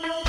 no.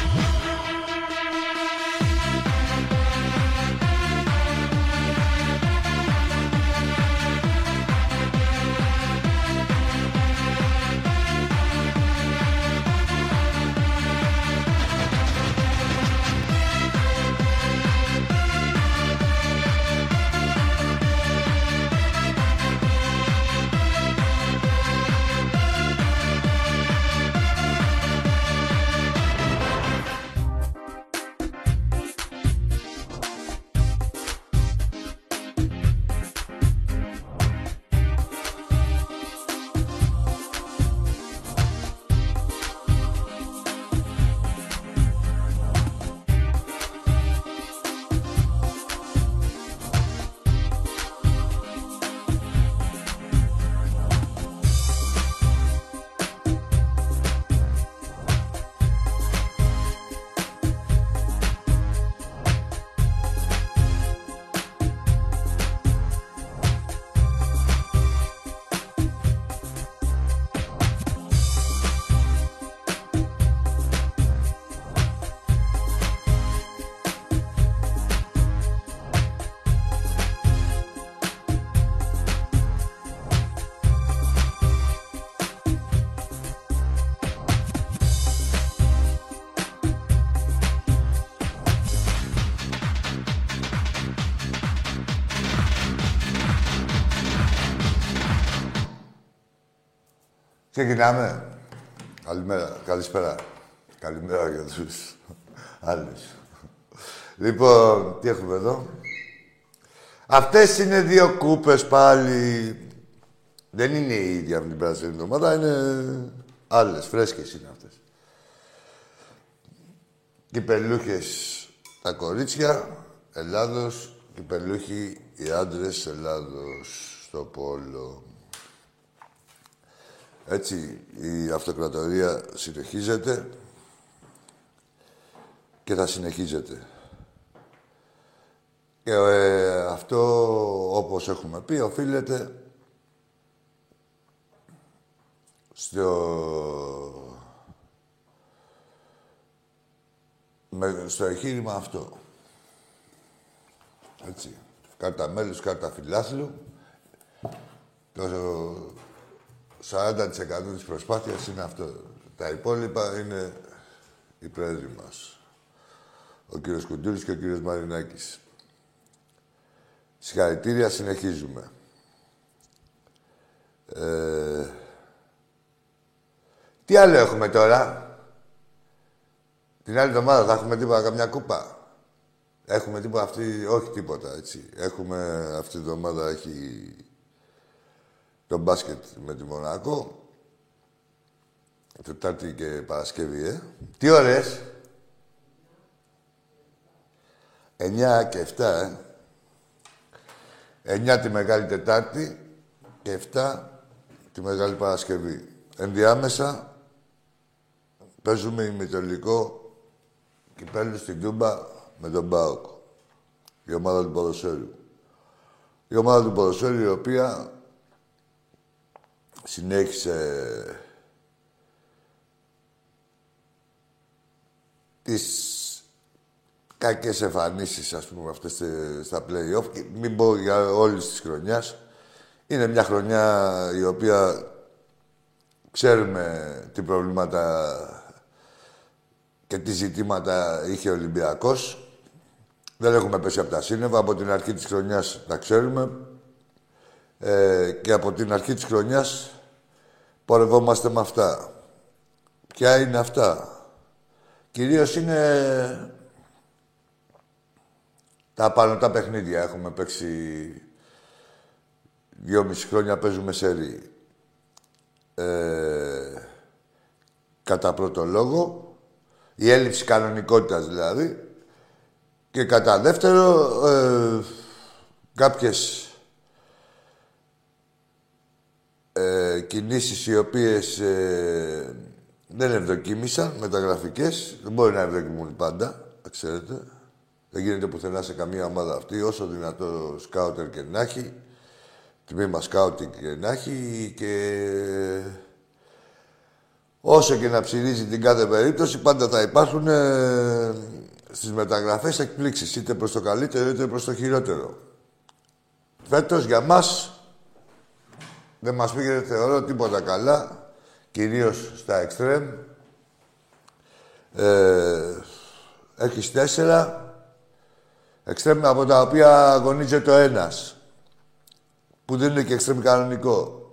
Ξεκινάμε. Καλημέρα. Καλησπέρα. Καλημέρα για τους άλλους. Λοιπόν, τι έχουμε εδώ; Αυτές είναι δύο κούπες πάλι. Δεν είναι οι ίδιοι από την περασμένη εβδομάδα, είναι άλλες, φρέσκες είναι αυτές. Κυπελούχες τα κορίτσια, Ελλάδος, κυπελούχοι οι άντρες Ελλάδος στο πόλο. Έτσι, η αυτοκρατορία συνεχίζεται και θα συνεχίζεται. Και ε, αυτό, όπως έχουμε πει, οφείλεται στο... Με, στο εγχείρημα αυτό. Έτσι. Κάρτα μέλους, κάρτα φιλάθλου. Το 40% της προσπάθειας είναι αυτό. Τα υπόλοιπα είναι οι πρόεδροι μας. Ο κύριος Κουντούρης και ο κύριος Μαρινάκης. Συγχαρητήρια, συνεχίζουμε. Ε, τι άλλο έχουμε τώρα; Την άλλη εβδομάδα θα έχουμε τίποτα, καμιά κούπα; Έχουμε τίποτα αυτή, όχι τίποτα, έτσι. Έχουμε αυτή τη εβδομάδα έχει το μπάσκετ με τη Μονακό. Τετάρτη και Παρασκευή, ε. Τι ώρες; 9 και 7, ε. 9 τη Μεγάλη Τετάρτη και 7 τη Μεγάλη Παρασκευή. Ενδιάμεσα παίζουμε ημιτελικό κυπέλου στην Τούμπα με τον Μπάουκ. Η ομάδα του ποδοσφαίρου. Η ομάδα του ποδοσφαίρου η οποία συνέχισε τις κακές εμφανίσεις, ας πούμε, αυτές στα play-off. Και μην πω για όλης της χρονιάς. Είναι μια χρονιά η οποία ξέρουμε τι προβλήματα και τι ζητήματα είχε ο Ολυμπιακός. Δεν έχουμε πέσει από τα σύννεφα. Από την αρχή της χρονιάς τα ξέρουμε. Ε, και από την αρχή της χρονιάς πορευόμαστε με αυτά. Ποια είναι αυτά; Κυρίως είναι τα πάνω τα παιχνίδια. Έχουμε παίξει δυόμιση χρόνια παίζουμε σε ε, κατά πρώτο λόγο, η έλλειψη κανονικότητας δηλαδή, και κατά δεύτερο, ε, κάποιες ε, κινήσεις οι οποίες ε, δεν ευδοκίμησαν, μεταγραφικές. Δεν μπορεί να ευδοκιμούν πάντα, ξέρετε. Δεν γίνεται πουθενά σε καμία ομάδα αυτή, όσο δυνατό σκάουτερ και να έχει, τμήμα σκάουτινγκ και να έχει και όσο και να ψηρίζει την κάθε περίπτωση, πάντα θα υπάρχουν ε, στις μεταγραφές εκπλήξεις, είτε προς το καλύτερο είτε προς το χειρότερο. Φέτος για μας δεν μας πήγε θεωρώ τίποτα καλά, κυρίως στα εξτρέμ. Ε, έχεις τέσσερα εξτρέμ από τα οποία αγωνίζεται ο ένας. Που δεν είναι και εξτρέμ κανονικό.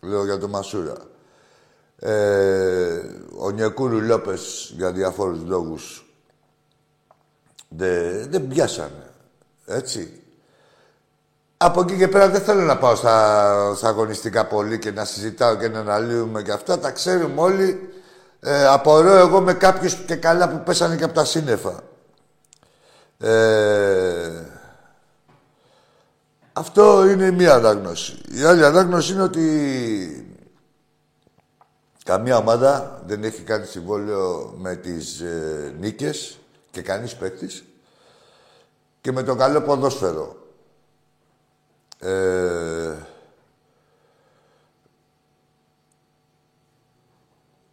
Λέω για το Μασούρα. Ε, ο Νιακούρου Λόπες για διαφόρους λόγους δεν, δεν πιάσανε. Έτσι. Από εκεί και πέρα δεν θέλω να πάω στα, στα αγωνιστικά πολύ και να συζητάω και να αναλύουμε και αυτά. Τα ξέρουμε όλοι. Ε, απορώ εγώ με κάποιους και καλά που πέσανε και από τα σύννεφα. Ε, αυτό είναι μία ανάγνωση. Η άλλη ανάγνωση είναι ότι καμία ομάδα δεν έχει κάνει συμβόλαιο με τις ε, νίκες και κανείς παίκτης και με το καλό ποδόσφαιρο. Ε,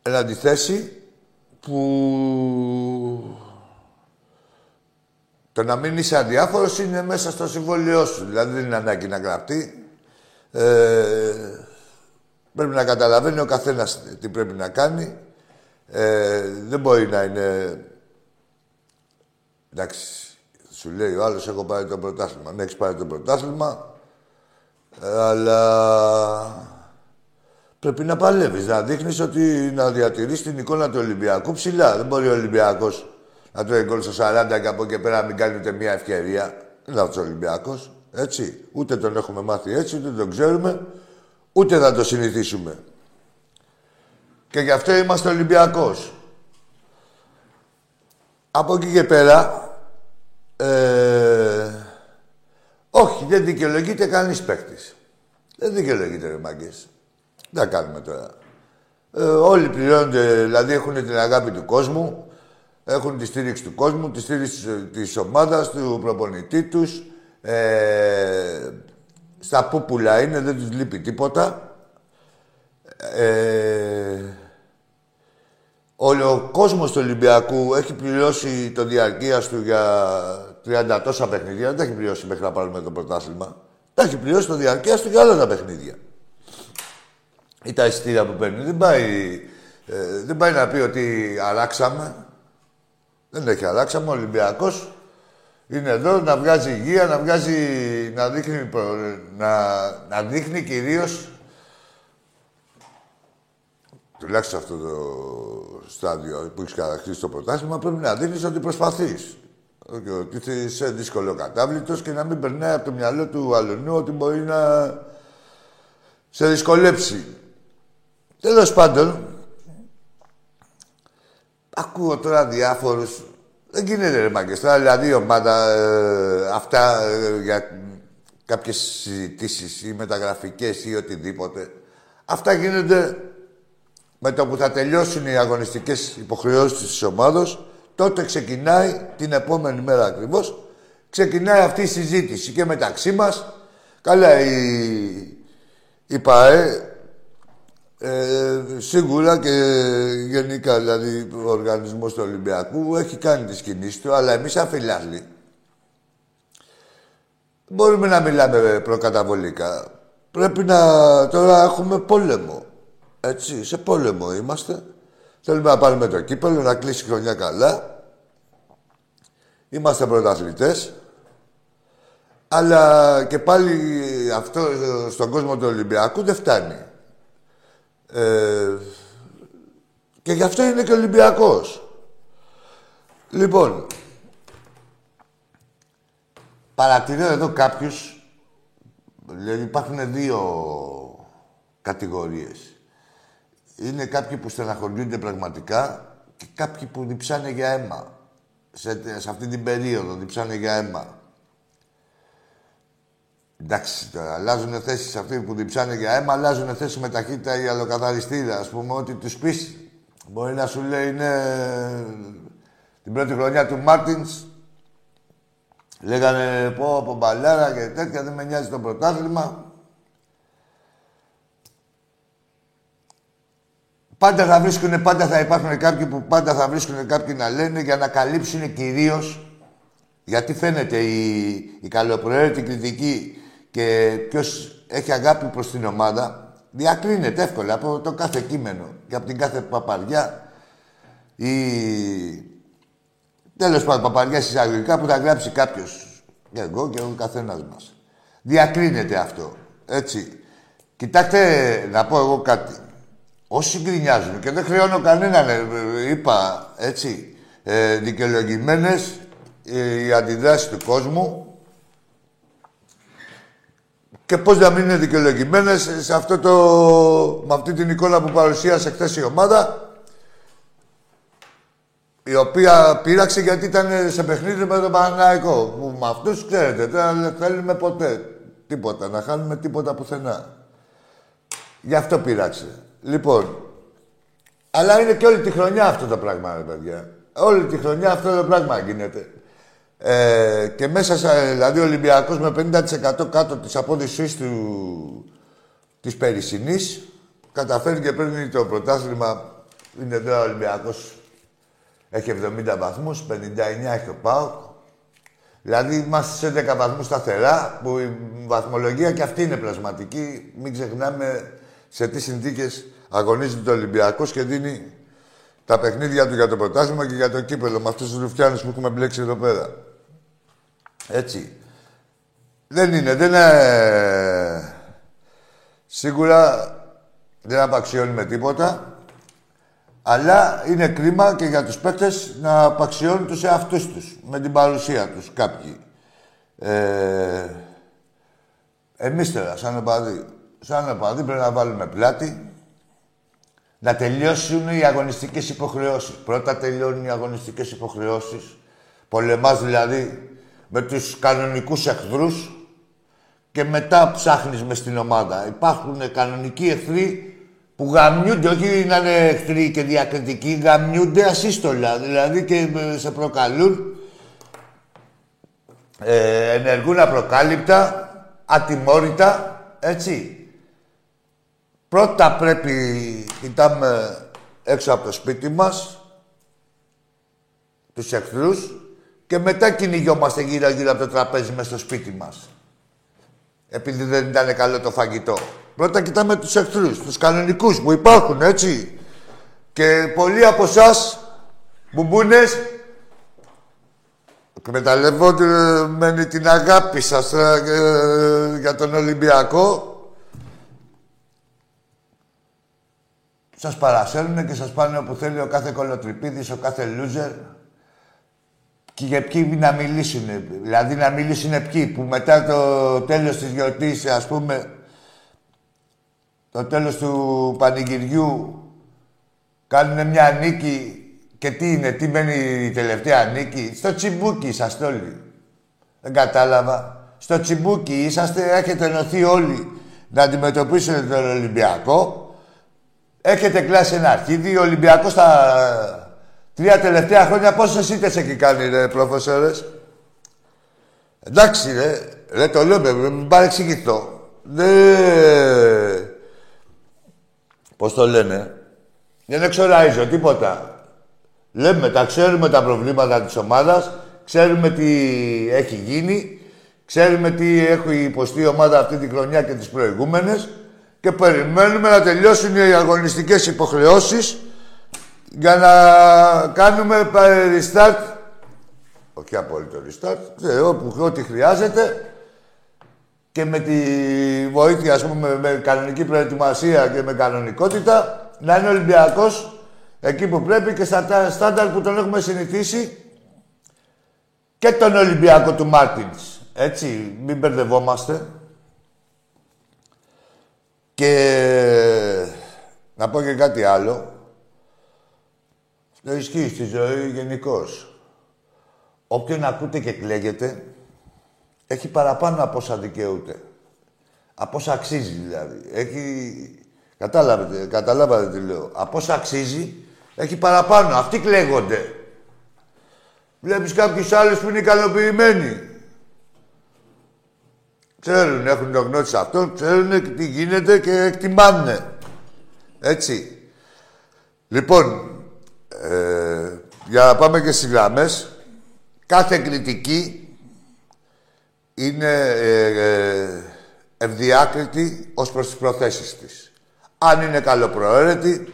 εν αντιθέσει που το να μην είσαι αδιάφορος είναι μέσα στο συμβόλαιό σου. Δηλαδή δεν είναι ανάγκη να γραφτεί. Ε, πρέπει να καταλαβαίνει ο καθένας τι πρέπει να κάνει. Ε, δεν μπορεί να είναι. Εντάξει, σου λέει ο άλλος: Έχω πάρει το πρωτάθλημα. Ναι, έχεις πάρει το πρωτάθλημα, ε, αλλά πρέπει να παλεύεις. Να δείχνεις ότι να διατηρείς την εικόνα του Ολυμπιακού ψηλά. Δεν μπορεί ο Ολυμπιακός να τρώει γκολ στο 40 και από εκεί πέρα να μην κάνει ούτε μία ευκαιρία. Δεν είναι αυτός ο Ολυμπιακός. Έτσι. Ούτε τον έχουμε μάθει έτσι, ούτε τον ξέρουμε, ούτε θα το συνηθίσουμε. Και γι' αυτό είμαστε Ολυμπιακός. Από εκεί και πέρα, ε, όχι, δεν δικαιολογείται κανείς παίκτης. Δεν δικαιολογείται, ρε μάγκες. Δεν κάνουμε τώρα. Ε, όλοι πληρώνονται, δηλαδή έχουν την αγάπη του κόσμου. Έχουν τη στήριξη του κόσμου, τη στήριξη της ομάδας, του προπονητή τους. Ε, στα πούπουλα είναι, δεν τους λείπει τίποτα. Ε, ο κόσμος του Ολυμπιακού έχει πληρώσει το διαρκείας του για 30 τόσα παιχνίδια. Δεν τα έχει πληρώσει μέχρι να πάρουμε το πρωτάθλημα. Τα έχει πληρώσει το διαρκεία του για άλλα τα παιχνίδια. Ή τα εισιτήρια που παίρνει. Δεν πάει, ε, δεν πάει να πει ότι αλλάξαμε. Δεν έχει αλλάξει. Ο Ολυμπιακός είναι εδώ να βγάζει υγεία, να βγάζει. να δείχνει, να, να δείχνει κυρίως. Τουλάχιστον αυτό το στάδιο που έχεις κατακτήσει το πρωτάθλημα πρέπει να δείχνεις ότι προσπαθείς. Ότι είσαι δύσκολο κατάβλητος και να μην περνάει από το μυαλό του αλλονού ότι μπορεί να σε δυσκολέψει. Τέλος πάντων, Ακούω τώρα διάφορους. Δεν γίνεται ρε μάγκες. Τώρα δηλαδή η ομάδα ε, αυτά ε, για κάποιες συζητήσεις ή μεταγραφικές ή οτιδήποτε. Αυτά γίνονται με το που θα τελειώσουν οι αγωνιστικές υποχρεώσεις της ομάδος. Τότε ξεκινάει την επόμενη μέρα ακριβώς. Ξεκινάει αυτή η συζήτηση και μεταξύ μας. Καλά η, η ΠΑΕ ε, σίγουρα και γενικά, δηλαδή, ο οργανισμός του Ολυμπιακού έχει κάνει τις κινήσεις του, αλλά εμείς αφιλάλλοι μπορούμε να μιλάμε προκαταβολικά. Πρέπει να... Τώρα έχουμε πόλεμο. Έτσι, σε πόλεμο είμαστε. Θέλουμε να πάρουμε το κύπελο, να κλείσει χρονιά καλά. Είμαστε πρωταθλητές. Αλλά και πάλι αυτό στον κόσμο του Ολυμπιακού δεν φτάνει. Ε, και γι' αυτό είναι και Ολυμπιακός. Λοιπόν, παρατηρώ εδώ κάποιους, δηλαδή υπάρχουν δύο κατηγορίες. Είναι κάποιοι που στεναχωριούνται πραγματικά και κάποιοι που διψάνε για αίμα. Σε, σε αυτή την περίοδο διψάνε για αίμα. Εντάξει, τώρα αλλάζουν θέσεις αυτοί που διψάνε για αίμα, αλλάζουν θέσει με ταχύτητα οι αλλοκαθαριστήρια. Α πούμε, ότι του πεις, μπορεί να σου λέει είναι την πρώτη χρονιά του Μάρτινς. Λέγανε πω από μπαλάρα και τέτοια, δεν με νοιάζει το πρωτάθλημα. Πάντα θα βρίσκουν, πάντα θα υπάρχουν κάποιοι που πάντα θα βρίσκουν κάποιοι να λένε για να καλύψουν κυρίως. Γιατί φαίνεται η, η καλοπροαίρετη κριτική και ποιος έχει αγάπη προς την ομάδα, διακρίνεται εύκολα από το κάθε κείμενο και από την κάθε παπαριά ή τέλος πάντων παπαριά εισαγωγικά που θα γράψει κάποιος. Και εγώ και ο καθένας μας. Διακρίνεται αυτό. Έτσι. Κοιτάξτε, να πω εγώ κάτι. Όσοι γκρινιάζουν και δεν χρεώνω κανέναν, ε, είπα έτσι, ε, δικαιολογημένες ε, οι αντιδράσεις του κόσμου και πώς να μην είναι δικαιολογημένες σε αυτό το, με αυτή την εικόνα που παρουσίασε χθες η ομάδα η οποία πήραξε γιατί ήταν σε παιχνίδι με τον Παναναϊκό. Που με αυτούς ξέρετε, δεν θέλουμε ποτέ τίποτα, να χάνουμε τίποτα πουθενά. Γι' αυτό πήραξε. Λοιπόν, αλλά είναι και όλη τη χρονιά αυτό το πράγμα, ρε παιδιά. Όλη τη χρονιά αυτό το πράγμα γίνεται. Ε, και μέσα, σε, δηλαδή, ο Ολυμπιακός με 50% κάτω της απόδυσής του της Περισσυνής καταφέρει και παίρνει το πρωτάθλημα. Είναι τώρα ο Ολυμπιακός έχει 70 βαθμούς, 59 έχει ο ΠΑΟΚ. Δηλαδή είμαστε σε 10 βαθμούς σταθερά, που η βαθμολογία και αυτή είναι πλασματική. Μην ξεχνάμε σε τι συνθήκες αγωνίζεται το Ολυμπιακός και δίνει τα παιχνίδια του για το πρωτάθλημα και για το κύπελο με αυτούς τους ρουφιάνους που έχουμε μπλέξει εδώ πέρα. Έτσι. Δεν είναι, δεν είναι... Σίγουρα δεν απαξιώνει τίποτα. Αλλά είναι κρίμα και για τους παίκτες να απαξιώνουν τους εαυτούς τους με την παρουσία τους κάποιοι. Ε, εμείς τώρα, σαν οπαδί, σαν οπαδί πρέπει να βάλουμε πλάτη, να τελειώσουν οι αγωνιστικές υποχρεώσεις. Πρώτα τελειώνουν οι αγωνιστικές υποχρεώσεις. Πολεμάς δηλαδή με τους κανονικούς εχθρούς και μετά ψάχνεις μες στην ομάδα. Υπάρχουν κανονικοί εχθροί που γαμιούνται, όχι να είναι εχθροί και διακριτικοί, γαμιούνται ασύστολα. Δηλαδή και σε προκαλούν, ε, ενεργούν απροκάλυπτα, ατιμόρυτα, έτσι. Πρώτα πρέπει, κοιτάμε έξω από το σπίτι μας, τους εχθρούς και μετά κυνηγιόμαστε γύρω-γύρω από το τραπέζι μέσα στο σπίτι μας. Επειδή δεν ήταν καλό το φαγητό. Πρώτα κοιτάμε τους εχθρούς, τους κανονικούς που υπάρχουν, έτσι. Και πολλοί από εσάς, μπουμπούνες, εκμεταλλευόμενοι την αγάπη σας ε, για τον Ολυμπιακό, σας παρασέρνουν και σας πάνε όπου θέλει ο κάθε κολοτριπίδης, ο κάθε loser. Και για ποιοι να μιλήσουν. Δηλαδή να μιλήσουν ποιοι που μετά το τέλος της γιορτής, ας πούμε, το τέλος του πανηγυριού κάνουν μια νίκη και τι είναι, τι μένει η τελευταία νίκη. Στο τσιμπούκι είσαστε όλοι. Δεν κατάλαβα. Στο τσιμπούκι είσαστε, έχετε ενωθεί όλοι να αντιμετωπίσετε τον Ολυμπιακό. Έχετε κλάσει ένα αρχίδι. Ο Ολυμπιακός τα τρία τελευταία χρόνια πόσες ήττες έχει κάνει, ρε, προφεσόρες; Εντάξει, ρε. Ρε, το λέω, μην παρεξηγηθώ. Δεν... Πώς το λένε. Δεν εξοραίζω τίποτα. Λέμε, τα ξέρουμε τα προβλήματα της ομάδας, ξέρουμε τι έχει γίνει, ξέρουμε τι έχει υποστεί η ομάδα αυτή τη χρονιά και τις προηγούμενες και περιμένουμε να τελειώσουν οι αγωνιστικές υποχρεώσεις για να κάνουμε restart, όχι απόλυτο restart, όπου, ό,τι χρειάζεται και με τη βοήθεια, ας πούμε, με, κανονική προετοιμασία και με κανονικότητα, να είναι ο Ολυμπιακός εκεί που πρέπει και στα στάνταρ που τον έχουμε συνηθίσει και τον Ολυμπιακό του Μάρτινς. Έτσι, μην μπερδευόμαστε. Και να πω και κάτι άλλο. Το ισχύει στη ζωή γενικώς. Όποιον ακούτε και κλαίγεται, έχει παραπάνω από όσα δικαιούται. Από όσα αξίζει δηλαδή. Έχει... Κατάλαβετε, καταλάβατε τι λέω. Από όσα αξίζει, έχει παραπάνω. Αυτοί κλαίγονται. Βλέπεις κάποιους άλλους που είναι ικανοποιημένοι. Ξέρουν, έχουν το γνώση αυτό, ξέρουν τι γίνεται και εκτιμάνε. Έτσι. Λοιπόν, ε, για να πάμε και στις γραμμές, κάθε κριτική είναι ε, ε, ευδιάκριτη ως προς τις προθέσεις της. Αν είναι καλοπροαίρετη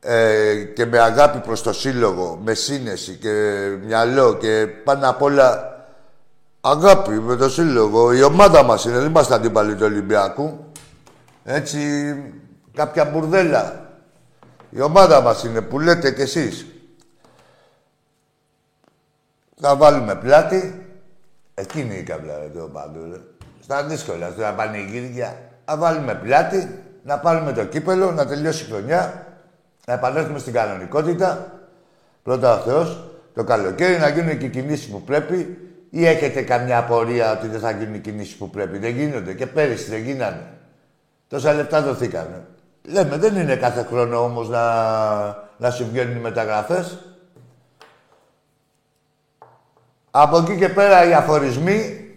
ε, και με αγάπη προς το σύλλογο, με σύνεση και μυαλό και πάνω απ' όλα αγάπη με το σύλλογο, η ομάδα μας είναι, δεν είμαστε αντίπαλοι του Ολυμπιακού. Έτσι, κάποια μπουρδέλα. Η ομάδα μας είναι που λέτε κι εσείς. Θα βάλουμε πλάτη. Εκείνη η καμπλά, το παντού, Στα δύσκολα, στα πανηγύρια. Να βάλουμε πλάτη, να πάρουμε το κύπελο, να τελειώσει η χρονιά, να επανέλθουμε στην κανονικότητα. Πρώτα ο Θεός, το καλοκαίρι να γίνουν και οι κινήσεις που πρέπει ή έχετε καμιά απορία ότι δεν θα γίνουν οι κινήσεις που πρέπει; Δεν γίνονται και πέρυσι δεν γίνανε. Τόσα λεπτά δοθήκανε. Λέμε, δεν είναι κάθε χρόνο όμως να, να σου βγαίνουν οι μεταγραφές. Από εκεί και πέρα οι αφορισμοί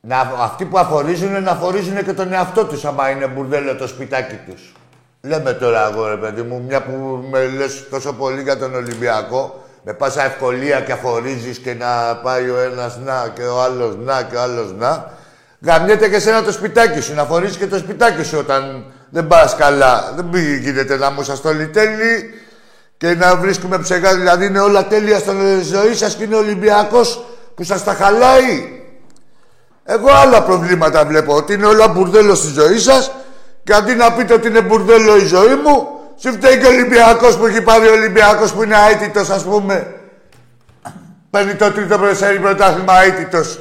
να, αυτοί που αφορίζουν να αφορίζουν και τον εαυτό τους άμα είναι μπουρδέλο το σπιτάκι τους. Λέμε τώρα εγώ ρε παιδί μου, μια που με λες τόσο πολύ για τον Ολυμπιακό, με πάσα ευκολία και αφορίζεις και να πάει ο ένας να και ο άλλος να και ο άλλος να, γαμιέται και σένα το σπιτάκι σου, να φορείς και το σπιτάκι σου όταν δεν πας καλά. Δεν γίνεται να μου σας το τέλει και να βρίσκουμε ψεγά, δηλαδή είναι όλα τέλεια στην ζωή σας και είναι Ολυμπιακός που σας τα χαλάει. Εγώ άλλα προβλήματα βλέπω, ότι είναι όλα μπουρδέλο στη ζωή σας και αντί να πείτε ότι είναι μπουρδέλο η ζωή μου, σου φταίει και ο Ολυμπιακός που έχει πάρει ο Ολυμπιακός που είναι αίτητος, ας πούμε. Παίρνει το τρίτο προσέρι πρωτάθλημα αίτητος.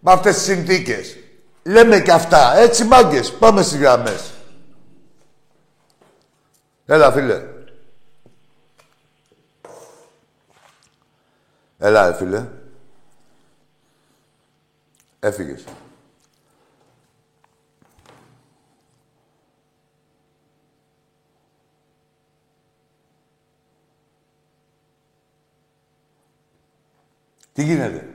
Με αυτές τις συνθήκες. Λέμε και αυτά. Έτσι μάγκες. Πάμε στις γραμμές. Έλα, φίλε. Έλα, φίλε. Έφυγες. Τι γίνεται;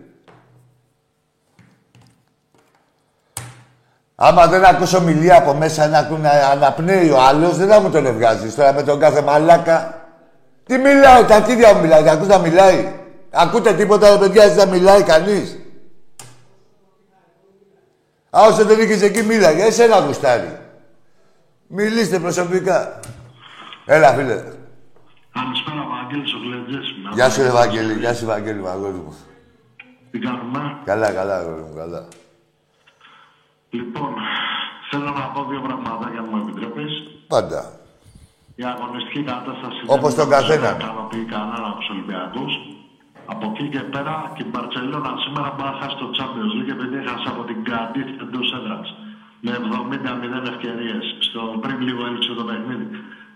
Άμα δεν ακούσω μιλία από μέσα να ακούνε αναπνέει ο άλλος, δεν θα μου τον ευγάζεις. Τώρα με τον κάθε μαλάκα. Τι μιλάει, τα αρχίδια μου μιλάει, ακούς να μιλάει. Ακούτε τίποτα, ρε παιδιά, έτσι να μιλάει κανείς. Α, όσο δεν είχες εκεί, μίλαγε. Εσένα γουστάρει. Μιλήστε προσωπικά. Έλα, φίλε. Καλησπέρα, Βαγγέλης, ο Γλεντζές. Γεια σου, Ευαγγέλη. Γεια σου, Ευαγγέλη, μαγόρι μου. Τι κάνουμε. Καλά, καλά, αγόρι μου, καλά. Λοιπόν, θέλω να πω δύο πραγματάκια, αν μου επιτρέπεις. Πάντα. Η αγωνιστική κατάσταση Όπως τον καθένα. δεν ικανοποιεί κανένα από τους Ολυμπιακούς. Από εκεί και πέρα και η Μπαρσελόνα σήμερα μπορεί να χάσει το Champions League επειδή έχασε από την Καντίθ εντός έδρας. Με 70-0 ευκαιρίες. Στο πριν λίγο έλειξε το παιχνίδι.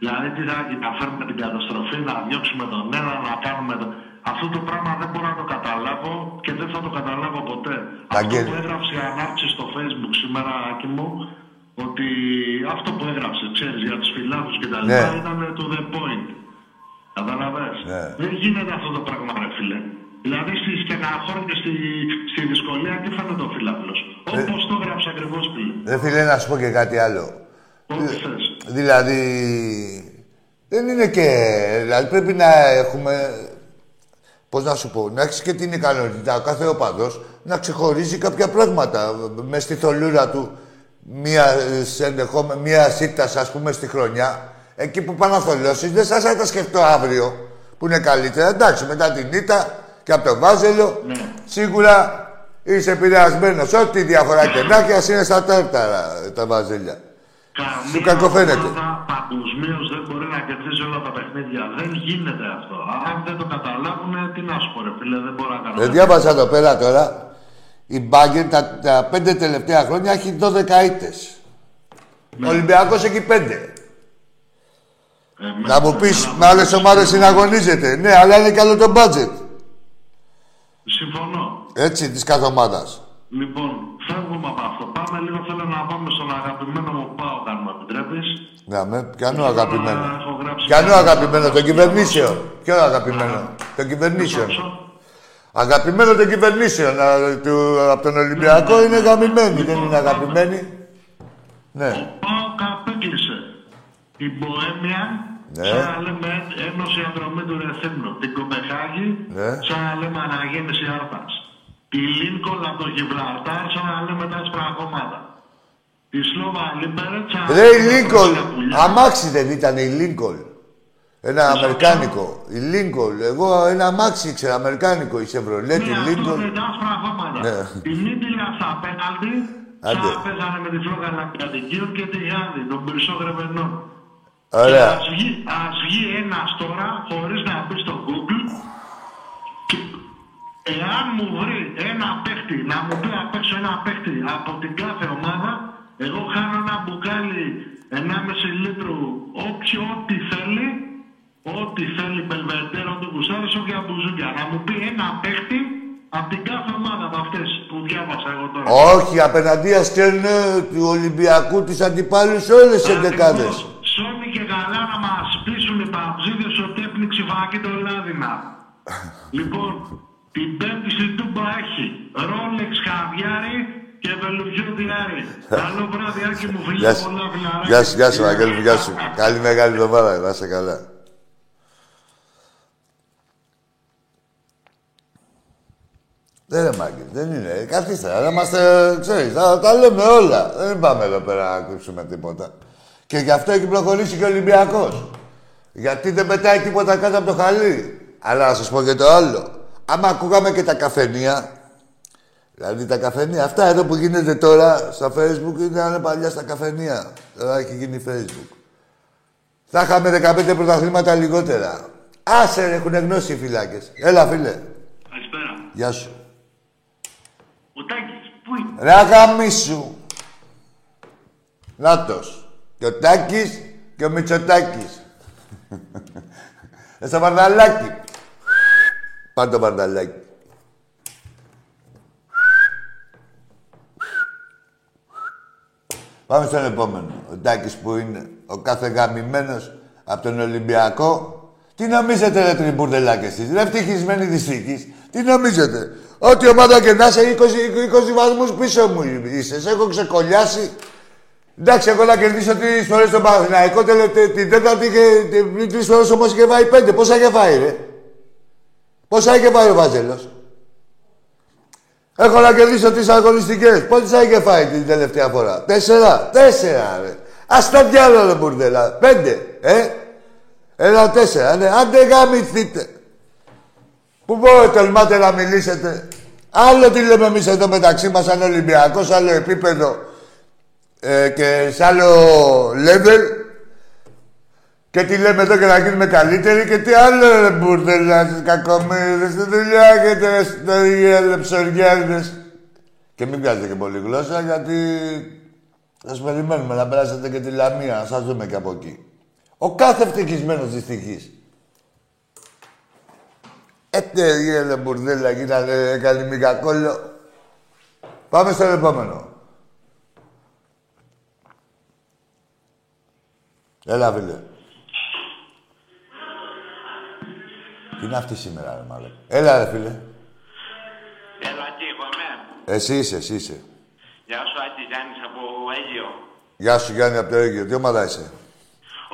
Δηλαδή τι θα να φέρουμε την καταστροφή, να διώξουμε τον ένα, να κάνουμε το... Αυτό το πράγμα δεν μπορώ να το καταλάβω και δεν θα το καταλάβω ποτέ. Αυτό που έγραψε η ανάρτηση στο facebook σήμερα, Άκη μου, ότι αυτό που έγραψε, ξέρεις, για τους φιλάθους και τα λοιπά, Ναι. ήταν to the point. Καταλαβες; Ναι. Δεν γίνεται αυτό το πράγμα, ρε φίλε. Δηλαδή στη στεναχώρια και στη, στη δυσκολία τι φαίνεται ο φιλάθλος; Ε. Όπως το έγραψε ακριβώς φίλε. Δεν φίλε, να σου πω και κάτι άλλο. Ό,τι θες. Δηλαδή, δεν είναι και... Δηλαδή πρέπει να έχουμε... Πώς να σου πω, να έχεις και την ικανότητα ο κάθε οπαδός να ξεχωρίζει κάποια πράγματα μες στη θολούρα του μία, σε ενδεχόμε, μία σίτα, ας πούμε, στη χρονιά. Εκεί που πάνε να θολώσεις, δεν σας θα τα σκεφτώ αύριο, που είναι καλύτερα. Εντάξει, μετά την ήττα και από το Βάζελο, Ναι. σίγουρα είσαι επηρεασμένος. Ό,τι διαφορά και να έχει, ας είναι στα τέρταρα τα Βάζελια. Καμία Σου κακοφαίνεται. ομάδα παγκοσμίως δεν μπορεί να κερδίζει όλα τα παιχνίδια. Δεν γίνεται αυτό. Αν δεν το καταλάβουν, τι να σου πω, ρε φίλε, δεν μπορώ να κάνω. Δεν διάβασα εδώ πέρα τώρα. Η Μπάγκερ τα, τα πέντε τελευταία χρόνια έχει 12 ήττες. Ο Ολυμπιακός έχει πέντε. Ε, Να μου μέσα- πεις, ένα- με άλλες ομάδες συναγωνίζεται. Ναι, αλλά είναι καλό το μπάτζετ. Συμφωνώ. Έτσι, της κάθε ομάδας. Λοιπόν, φεύγουμε από αυτό. Πάμε λίγο, θέλω να πάμε στον αγαπημένο μου Πάο, αν μου επιτρέπεις. Να με, ποιανού αγαπημένο; Έχω γράψει- Ποιανού αγαπημένο, τον κυβερνήσεων; Ποιο αγαπημένο, τον κυβερνήσεων. Αγαπημένο των κυβερνήσεων. α, του- Από τον Ολυμπιακό είναι γαμημένοι, δεν είναι αγαπημένοι. Ναι. Ο Πάο απέκλεισε την Μποέμια, Ναι. σαν να λέμε Ένωση Ανδρομήτου Ρεθύμνου, την Κοπεχάγη, Ναι. σαν να λέμε Αναγέννηση Άρτας. Τη Λίνκολ από το Γιβραλτάρ, σαν να λέμε τα άσπρα κόμματα. Της Σλόβα Λίμπερετ, σαν να Ρε η λέμε Λίνκολ. τα πουλιά. Αμάξι δεν ήταν η Λίνκολ. Ένα αμερικάνικο. Η Λίνκολ. Εγώ ένα αμάξι ήξερα, αμερικάνικο η Chevrolet, η Ναι, αυτό Λίνκολ. με τα άσπρα χώματα. Ναι. Τη Μίτιλια στα πέναλτι, Άντε. σαν παίζανε με τη φλόγα Λαμπιατικίων και τη Γάνδη, τον Περισσό Γρεβενών. Ωραία. Ας βγει, ας βγει ένας τώρα, χωρίς να μπει στο Google, και εάν μου βρει ένα παίχτη, να μου πει απ' έξω ένα παίχτη από την κάθε ομάδα, εγώ χάνω ένα μπουκάλι 1,5 λίτρου, όποιο ό,τι θέλει, ό,τι θέλει Μπελβεντέρο του Κουστάρης, όποια μπουζούκια. Να μου πει ένα παίχτη από την κάθε ομάδα από αυτές που διάβασα εγώ τώρα. Όχι, απέναντίας στέλνουν του Ολυμπιακού τις αντιπάλους όλες τις εντεκάδες. Ακριβώς. Σόνι και καλά να μας πείσουν οι παψίδες ότι έπνιξε φακή το Λάδινα. λοιπόν, την πέμπτη στην Τούμπα έχει Ρόλεξ Χαβιάρη και Βελουγιό Διάρη. Καλό βράδυ, Άκη μου, Γεια φιλιά σου. πολλά, φιλαράκια. Γεια σου, γεια σου, Αγγέλη μου, γεια σου. Καλή μεγάλη εβδομάδα, να είσαι καλά. Δεν είναι μάγκη, δεν είναι. Καθίστε, να είμαστε, ξέρεις, τα, τα λέμε όλα. Δεν πάμε εδώ πέρα να κρύψουμε τίποτα. Και γι' αυτό έχει προχωρήσει και ο Ολυμπιακός. Γιατί δεν πετάει τίποτα κάτω από το χαλί. Αλλά να σας πω και το άλλο. Άμα ακούγαμε και τα καφενεία, Δηλαδή τα καφενεία, αυτά εδώ που γίνεται τώρα στα facebook ήταν παλιά στα καφενεία. Τώρα έχει γίνει facebook. Θα είχαμε 15 πρωταθλήματα λιγότερα. Άσε ρε, έχουν γνώση οι φυλάκες. Έλα φίλε. Καλησπέρα. Γεια σου. Ο Τάκης, πού είναι; Ρε αγαμίσου. Νάτος. Και ο Τάκης και ο Μητσοτάκης. Ε, στο βαρδαλάκι. Πάρ' το βαρδαλάκι. Πάμε στον επόμενο. Ο Τάκης που είναι ο κάθε γαμημένος από τον Ολυμπιακό. Τι νομίζετε ρε τριμπούρδελάκες εσείς, ρε ευτυχισμένοι δυστυχείς. Τι νομίζετε; Ό,τι ομάδα και να είσαι 20, 20 βαθμούς πίσω μου είσαι. Σε έχω ξεκολλιάσει. Εντάξει, εγώ να κερδίσω τρεις φορές τον Παναθηναϊκό, τελε- τε- την τέταρτη και τρει φορέ όμω είχε φάει πέντε. Πόσα είχε φάει, ρε; Πόσα είχε φάει ο Βάζελος; Έχω να κερδίσω τρει αγωνιστικές. Πόσα είχε φάει την τελευταία φορά; Τέσσερα. Τέσσερα, ρε. Α τα διάλογο, ρε μπουρδέλα. Πέντε, ε. Ένα τέσσερα, ναι. Άντε γαμηθείτε. Πού μπορείτε, τολμάτε να μιλήσετε. Άλλο τι λέμε εμείς εδώ μεταξύ μας, σαν Ολυμπιακό, άλλο επίπεδο ε, και σε άλλο level. Και τι λέμε εδώ και να γίνουμε καλύτεροι και τι άλλο ρε μπουρδελά, κακομύριδες, στη δουλειά έχετε ιστορία, ψωριάδες. Και μην κάνετε και πολύ γλώσσα γιατί θα σας περιμένουμε να περάσετε και τη Λαμία, να σας δούμε και από εκεί. Ο κάθε ευτυχισμένος δυστυχής. Έτε ρε μπουρδέλα, γίνανε καλή κόλλο. Πάμε στο επόμενο. Έλα, φίλε. Τι είναι αυτή σήμερα, ρε μάλλον. Έλα, ρε φίλε. Έλα εκεί, εγώ είμαι. Εσύ είσαι, εσύ είσαι. Γεια σου, Άκη Γιάννης από Αίγυο. Γεια σου, Γιάννη, από το Αίγυο. Τι ομάδα είσαι;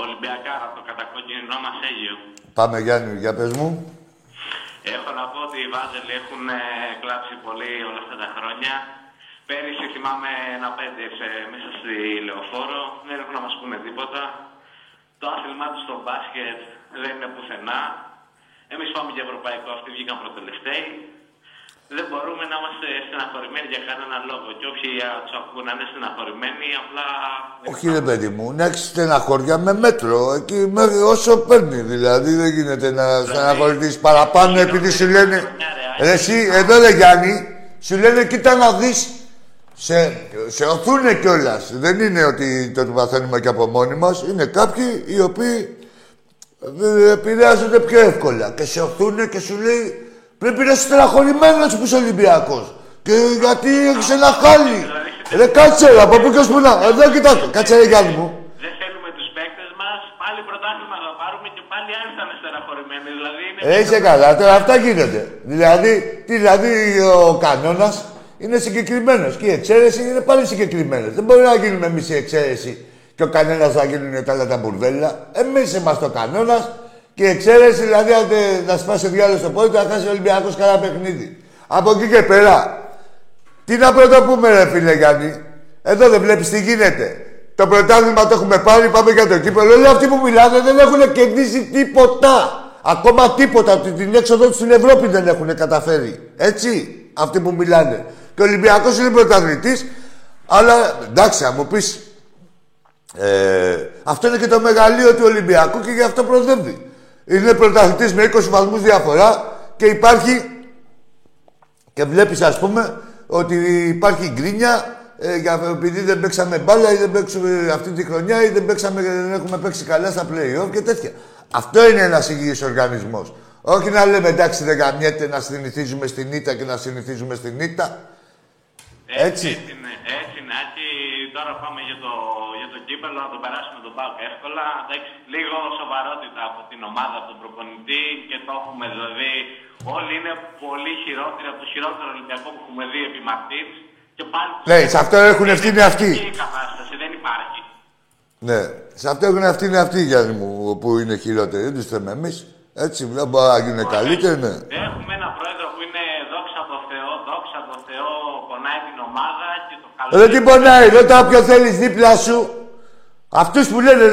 Ολυμπιακά, από το κατακόκκινο μας Αίγυο. Πάμε, Γιάννη, για πες μου. Έχω να πω ότι οι Βάζελοι έχουν ε, κλάψει πολύ όλα αυτά τα χρόνια. Πέρυσι θυμάμαι ένα πέντε σε- μέσα στη λεωφόρο. Δεν έχουν να μας πούνε τίποτα. Το άθλημά τους στο μπάσκετ δεν είναι πουθενά. Εμείς πάμε για ευρωπαϊκό, αυτοί βγήκαν προτελευταίοι. Δεν μπορούμε να είμαστε στεναχωρημένοι για κανέναν λόγο. Και όποιοι τους ακούνε να είναι στεναχωρημένοι, απλά. Όχι, ρε παιδί μου, να έχεις στεναχώρια με μέτρο. Εκεί μέχρι όσο παίρνει, δηλαδή. Δεν γίνεται να στεναχωρηθείς παραπάνω επειδή σου λένε. Ρε, εσύ, εδώ ρε Γιάννη, σου λένε κοίτα να δεις. Σε, σε οθούνε κιόλας. Δεν είναι ότι το μαθαίνουμε και από μόνοι μας. Είναι κάποιοι οι οποίοι ε, επηρεάζονται πιο εύκολα. Και σε οθούνε και σου λέει πρέπει να είσαι στεναχωρημένος που είσαι Ολυμπιακός. Και γιατί έχεις ένα χάλι. Ρε κάτσε ρε, από πού και ως πού να. Εδώ κοιτάξτε. Κάτσε ρε Γιάννη μου. Δεν θέλουμε τους παίκτες μας. Πάλι πρωτάθλημα θα πάρουμε και πάλι άλλοι θα είναι στεναχωρημένοι. Δηλαδή είναι. Ε, είσαι καλά, τώρα αυτά γίνονται. Δηλαδή, τι, δηλαδή ο κανόνας είναι συγκεκριμένος και η εξαίρεση είναι πάλι συγκεκριμένη. Δεν μπορεί να γίνουμε εμείς η εξαίρεση και ο κανένας θα γίνουν τα άλλα τα μπουρδέλα. Εμείς είμαστε ο κανόνας και η εξαίρεση δηλαδή αν να σπάσει διάλογος στο πόδι θα χάσει ο Ολυμπιακός καλά παιχνίδι. Από εκεί και πέρα, τι να πρωτοπούμε, ρε φίλε Γιάννη; Εδώ δεν βλέπεις τι γίνεται. Το πρωτάθλημα το έχουμε πάρει, πάμε για το κύπελο. Όλοι αυτοί που μιλάνε δεν έχουν κερδίσει τίποτα. Ακόμα τίποτα. Την έξοδο τους στην Ευρώπη δεν έχουν καταφέρει. Έτσι, αυτοί που μιλάνε. Και ο Ολυμπιακός είναι πρωταθλητής, αλλά εντάξει, αν μου πεις. Ε, αυτό είναι και το μεγαλείο του Ολυμπιακού και γι' αυτό προδεύει. Είναι πρωταθλητής με 20 βαθμούς διαφορά και υπάρχει. Και βλέπεις, ας πούμε, ότι υπάρχει γκρίνια ε, για, επειδή δεν παίξαμε μπάλα ή δεν παίξουμε αυτή τη χρονιά ή δεν, παίξαμε, δεν έχουμε παίξει καλά στα play-off και τέτοια. Αυτό είναι ένας υγιής οργανισμός. Όχι να λέμε εντάξει δεν γαμιέται να συνηθίζουμε στην ήττα και να συνηθίζουμε στην ήττα. Έτσι. Έτσι είναι, έτσι είναι. Και τώρα πάμε για το, για το κύπελο, να το περάσουμε τον Πάουκ εύκολα. Εντάξει, λίγο σοβαρότητα από την ομάδα, από τον προπονητή και το έχουμε δηλαδή. Όλοι είναι πολύ χειρότεροι από το χειρότερο Ολυμπιακό που έχουμε δει επί Μαρτίνς. Και πάλι... Ναι, σε αυτό έχουν ευθύνη αυτοί. Η κατάσταση δεν υπάρχει. Ναι, σε αυτό έχουν ευθύνη αυτοί, Γιάννη μου, που είναι χειρότεροι. Δεν τους θέμε εμείς. Έτσι, δεν μπορεί να γίνουν καλύτεροι, ναι. Έχουμε ένα πρόεδρο που είναι δόξα τω Θεώ, δόξα τω Θεώ, πονάει την ομάδα και το καλό. Δεν την πονάει, ρώτα όποιο θέλεις δίπλα σου. Αυτούς που λένε,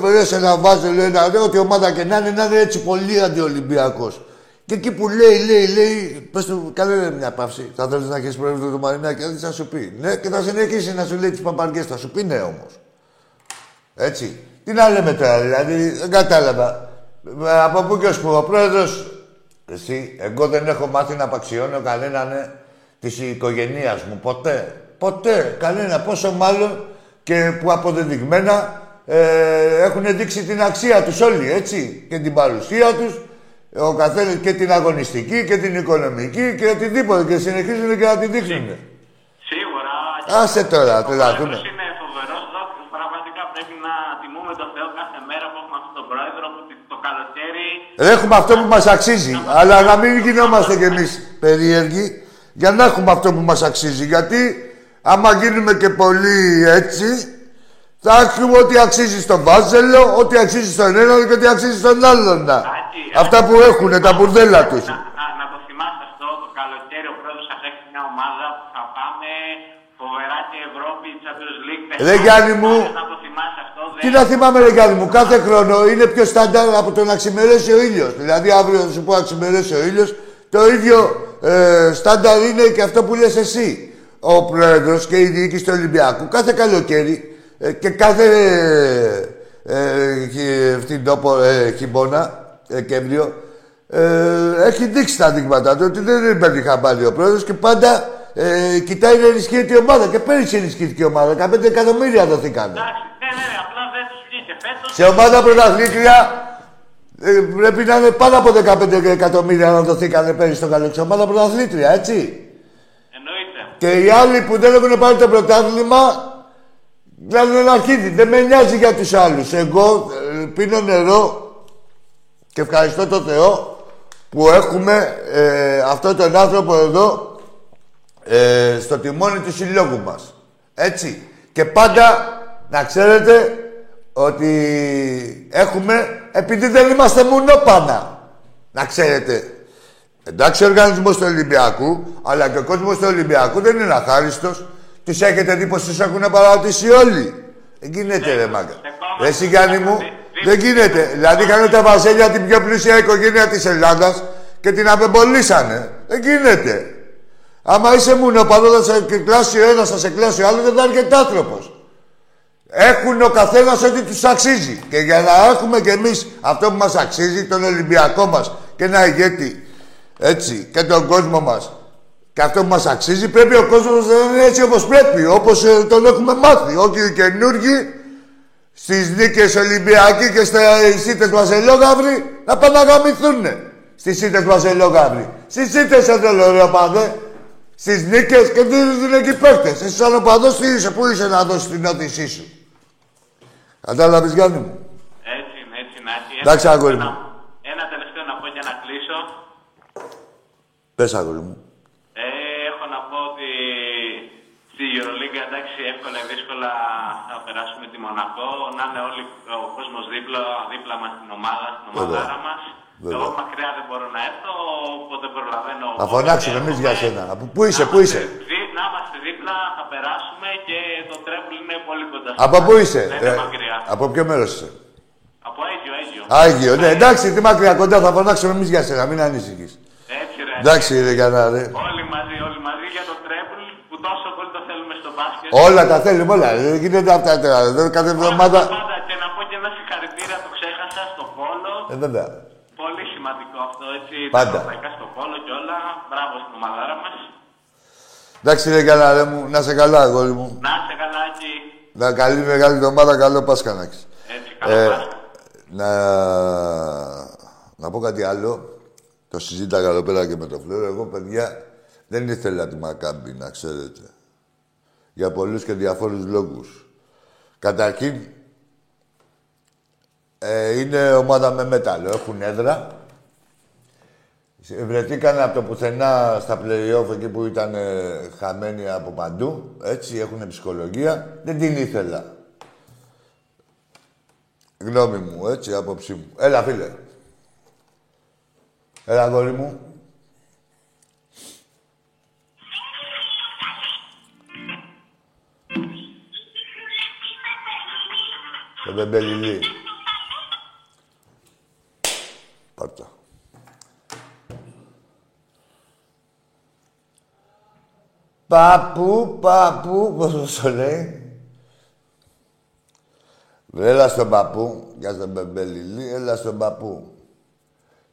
βρε να βάζω, λένε ότι ομάδα και να είναι, να είναι έτσι πολύ αντιολυμπιακός. Και εκεί που λέει, λέει, λέει, πες του, καλέ μια παύση. Θα θέλεις να έχεις πρόβλημα το μαρινάκι, δεν θα σου πει. Ναι, και θα συνεχίσει να σου λέει τις παπαριές, θα σου πει ναι όμως. Έτσι. Τι να λέμε τώρα, δηλαδή, δεν κατάλαβα. Από πού και ως που ο πρόεδρος. Εσύ, εγώ δεν έχω μάθει να απαξιώνω κανέναν ναι, της οικογένειας μου. Ποτέ. Ποτέ. Κανένα. Πόσο μάλλον και που αποδεδειγμένα ε, έχουν δείξει την αξία τους όλοι, έτσι. Και την παρουσία τους ο καθένας και την αγωνιστική και την οικονομική και οτιδήποτε και συνεχίζουν και να την δείχνουν. Σίγουρα. Άσε τώρα, τρελαθούμε. Είναι φοβερός δόκτωρ. Πραγματικά πρέπει να τιμούμε τον Θεό κάθε μέρα που έχουμε αυτόν τον πρόεδρο που το καλοκαίρι. Έχουμε αυτό που μας αξίζει. Αλλά να μην γινόμαστε κι εμείς περίεργοι για να έχουμε αυτό που μας αξίζει. Γιατί άμα γίνουμε και πολύ έτσι, θα έχουμε ό,τι αξίζει στον Βάζελο, ό,τι αξίζει στον έναν και ό,τι αξίζει στον άλλον. Αυτά που έχουν, τα μπουρδέλα τους. Να, να, το θυμάστε αυτό το καλοκαίρι ο πρόεδρος θα έχει μια ομάδα που θα πάμε φοβερά και Ευρώπη, Champions League. Ρε Γιάννη μου, να το θυμάσαι αυτό. τι να θυμάμαι, Ρε Γιάννη μου, κάθε χρόνο είναι πιο στάνταρ από το να ξημερώσει ο ήλιος. Δηλαδή, αύριο θα σου πω να ξημερώσει ο ήλιος, το ίδιο ε, στάνταρ είναι και αυτό που λες εσύ. Ο πρόεδρος και η διοίκηση του Ολυμπιακού κάθε καλοκαίρι ε, και κάθε ε, φθινόπο, ε, χειμώνα, Δεκέμβριο, ε, έχει δείξει τα δείγματα του ότι δεν παίρνει χαμπάρι ο πρόεδρος και πάντα ε, κοιτάει να ενισχύεται η ομάδα. Και πέρυσι ενισχύθηκε η ομάδα. 15 εκατομμύρια δοθήκαν. Εντάξει, ναι, ναι, ναι, απλά δεν τους βγήκε φέτο. Σε ομάδα πρωταθλήτρια ε, πρέπει να είναι πάνω από 15 εκατομμύρια να δοθήκαν πέρυσι στο καλοκαίρι. Ομάδα πρωταθλήτρια, έτσι. Εννοείται. Και οι άλλοι που δεν έχουν πάρει το πρωτάθλημα βγάζουν ένα αρχίδι. Δεν με νοιάζει για τους άλλους. Εγώ ε, πίνω νερό και ευχαριστώ τον Θεό που έχουμε ε, αυτόν τον άνθρωπο εδώ ε, στο τιμόνι του συλλόγου μας. Έτσι. Και πάντα να ξέρετε ότι έχουμε, επειδή δεν είμαστε μονόπανα. Να ξέρετε. Εντάξει, ο οργανισμός του Ολυμπιακού, αλλά και ο κόσμος του Ολυμπιακού δεν είναι αχάριστος. Τους έχετε δει πως τους έχουν παρατήσει όλοι. Δεν γίνεται, ρε μάγκα. Εσύ, Γιάννη μου, δεν γίνεται. Δηλαδή είχαν τα βασίλεια την πιο πλούσια οικογένεια της Ελλάδας και την απεμπολίσανε. Δεν γίνεται. Άμα είσαι μονοπαδό, θα σε κλάσει ο ένα, θα σε κλάσει ο άλλο, δεν θα έρχεται άνθρωπος. Έχουν ο καθένας ό,τι τους αξίζει. Και για να έχουμε κι εμείς αυτό που μας αξίζει, τον Ολυμπιακό μας και ένα ηγέτη έτσι και τον κόσμο μας και αυτό που μας αξίζει, πρέπει ο κόσμος να είναι έτσι όπως πρέπει, όπως ε, τον έχουμε μάθει. Όχι οι καινούργοι στις νίκες Ολυμπιακοί και στις σίτες Βασιλόγαυροι να πάνε να γαμηθούν. Στις σίτες Βασιλόγαυροι. Στις σίτες εδώ ρε παδέ. Στις νίκες και δίνουν εκεί παίκτες. Εσύ σαν οπαδός τι είσαι, πού είσαι να δώσεις την νότησή σου. Κατάλαβες Γιάννη μου; Έτσι είναι, έτσι είναι. Εντάξει αγόρι μου. Ένα τελευταίο να πω για να κλείσω. Πες αγόρι μου. Ε, έχω να πω ότι στη Στη Euroliga, εντάξει, εύκολα ή δύσκολα θα περάσουμε τη Μονακό. Να είναι όλοι ο κόσμος δίπλα, δίπλα μας στην ομάδα, στην ομαδάρα μας. Εγώ μακριά δεν μπορώ να έρθω, οπότε προλαβαίνω. Θα φωνάξουμε εμείς για σένα. Πού είσαι, πού είσαι; Να είμαστε δίπλα, θα περάσουμε και το τρέμπλ είναι πολύ κοντά. Από πού είσαι, Δεν είναι μακριά. από ποιο μέρος είσαι; Από Αίγιο, Αίγιο. Άγιο, ναι, εντάξει, τι μακριά κοντά θα φωνάξουμε εμείς για σένα, μην ανησυχείς. Έτσι, ρε. Εντάξει, ρε Γιάννα, ρε. Όλοι μαζί, όλοι μαζί για το τρέμπλ που τόσο πολύ το θέλουμε στο μπάσκετ. Όλα τα θέλουμε, όλα. Δεν γίνονται αυτά τώρα. Δεν κάθε εβδομάδα. Πάντα και να πω και ένα συγχαρητήρια, το ξέχασα στο πόλο. Ε, βέβαια. Πολύ σημαντικό αυτό, έτσι. Πάντα. Τα ευρωπαϊκά στο πόλο και όλα. Μπράβο στην ομαδάρα μας. Εντάξει, ρε Γιάννα, ρε μου, να σε καλά, αγόρι μου. Να είστε καλά εκεί. Να καλή μεγάλη εβδομάδα, καλό Πάσχα να έχεις. Έτσι, καλό Ε, Πάσχα. να... να πω κάτι άλλο. Το συζήταγα εδώ πέρα και με το Φλέρο. Εγώ, παιδιά, δεν ήθελα τη Μακάμπη, να ξέρετε. Για πολλούς και διαφόρους λόγους. Καταρχήν, ε, είναι ομάδα με μέταλλο. Έχουν έδρα. Βρεθήκαν από το πουθενά στα play-off εκεί που ήταν ε, χαμένοι από παντού. Έτσι, έχουν ψυχολογία. Δεν την ήθελα. Γνώμη μου, έτσι, άποψή μου. Έλα, φίλε. Έλα, αγόρι μου. Το μπεμπελιλί. Πάρτα. Παππού, παππού, πώς το λέει. Έλα στον παππού, για τον Μπεμπελιλί, έλα στον παππού.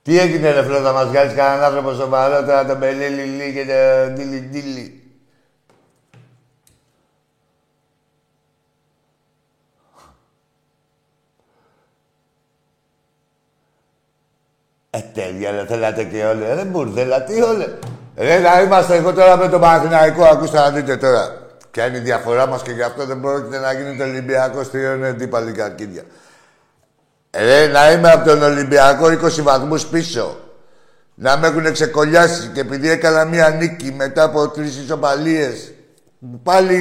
Τι έγινε ρε φίλε, θα μας βγάλεις κανέναν άνθρωπο σοβαρό τώρα τον Μπελιλί και τον Ντίλι Ντίλι. Ε, τέλεια, ρε, θέλατε και όλοι. Ρε, μπουρδέλα, τι όλε. Ρε, να είμαστε εγώ τώρα με τον Παναθηναϊκό, ακούστε να δείτε τώρα. Ποια είναι η διαφορά μας και γι' αυτό δεν πρόκειται να γίνει το Ολυμπιακό τριών αντίπαλοι καρκίδια. Ρε, να είμαι από τον Ολυμπιακό 20 βαθμούς πίσω. Να με έχουν ξεκολλιάσει και επειδή έκανα μία νίκη μετά από τρεις ισοπαλίες που πάλι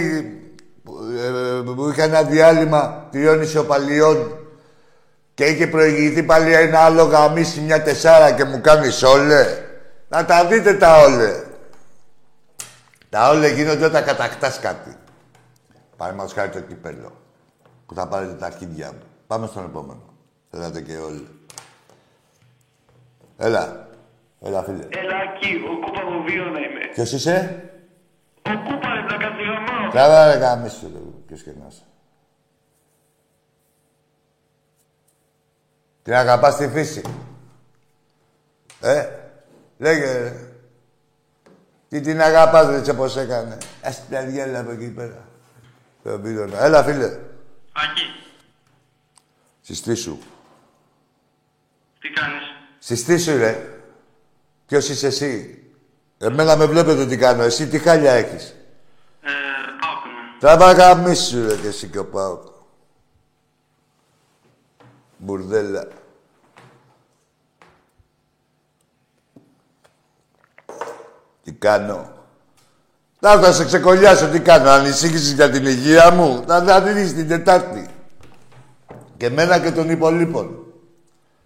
ε, που είχα ένα διάλειμμα τριών ισοπαλιών και είχε προηγηθεί πάλι ένα άλλο γαμίσι μια τεσσάρα και μου κάνεις όλε. Να τα δείτε τα όλε. Τα όλε γίνονται όταν κατακτάς κάτι. Παραδείγματος χάρη το κυπέλο. Που θα πάρετε τα αρχίδια μου. Πάμε στον επόμενο. Θέλατε και όλοι. Έλα. Έλα, φίλε. Έλα εκεί, ο Κούπα μου βίο να είμαι. Ποιος είσαι; Ο Κούπα ρε τα καθηγαμάω. Καλά, ρε, γαμίσου, ρε, ποιος και να είσαι. Την αγαπάς τη φύση. Ε, λέγε, ρε. Τι την αγαπάς, ρε, έτσι πώς έκανε. Ας την αργέλα από εκεί πέρα. Το πήρωνα. Έλα, φίλε. Ακή, Συστήσου. Τι κάνεις; Συστήσου, ρε. Ποιος είσαι εσύ; Εμένα με βλέπετε τι κάνω. Εσύ τι χάλια έχεις; Ε, πάω είμαι. Τραβά γαμίσου, ρε, και εσύ και ο Πάοκ. Μπουρδέλα. Τι κάνω; Να θα σε ξεκολλιάσω τι κάνω. Ανησύχησες για την υγεία μου; Θα θα δεις την Τετάρτη. Και μένα και των υπολείπων.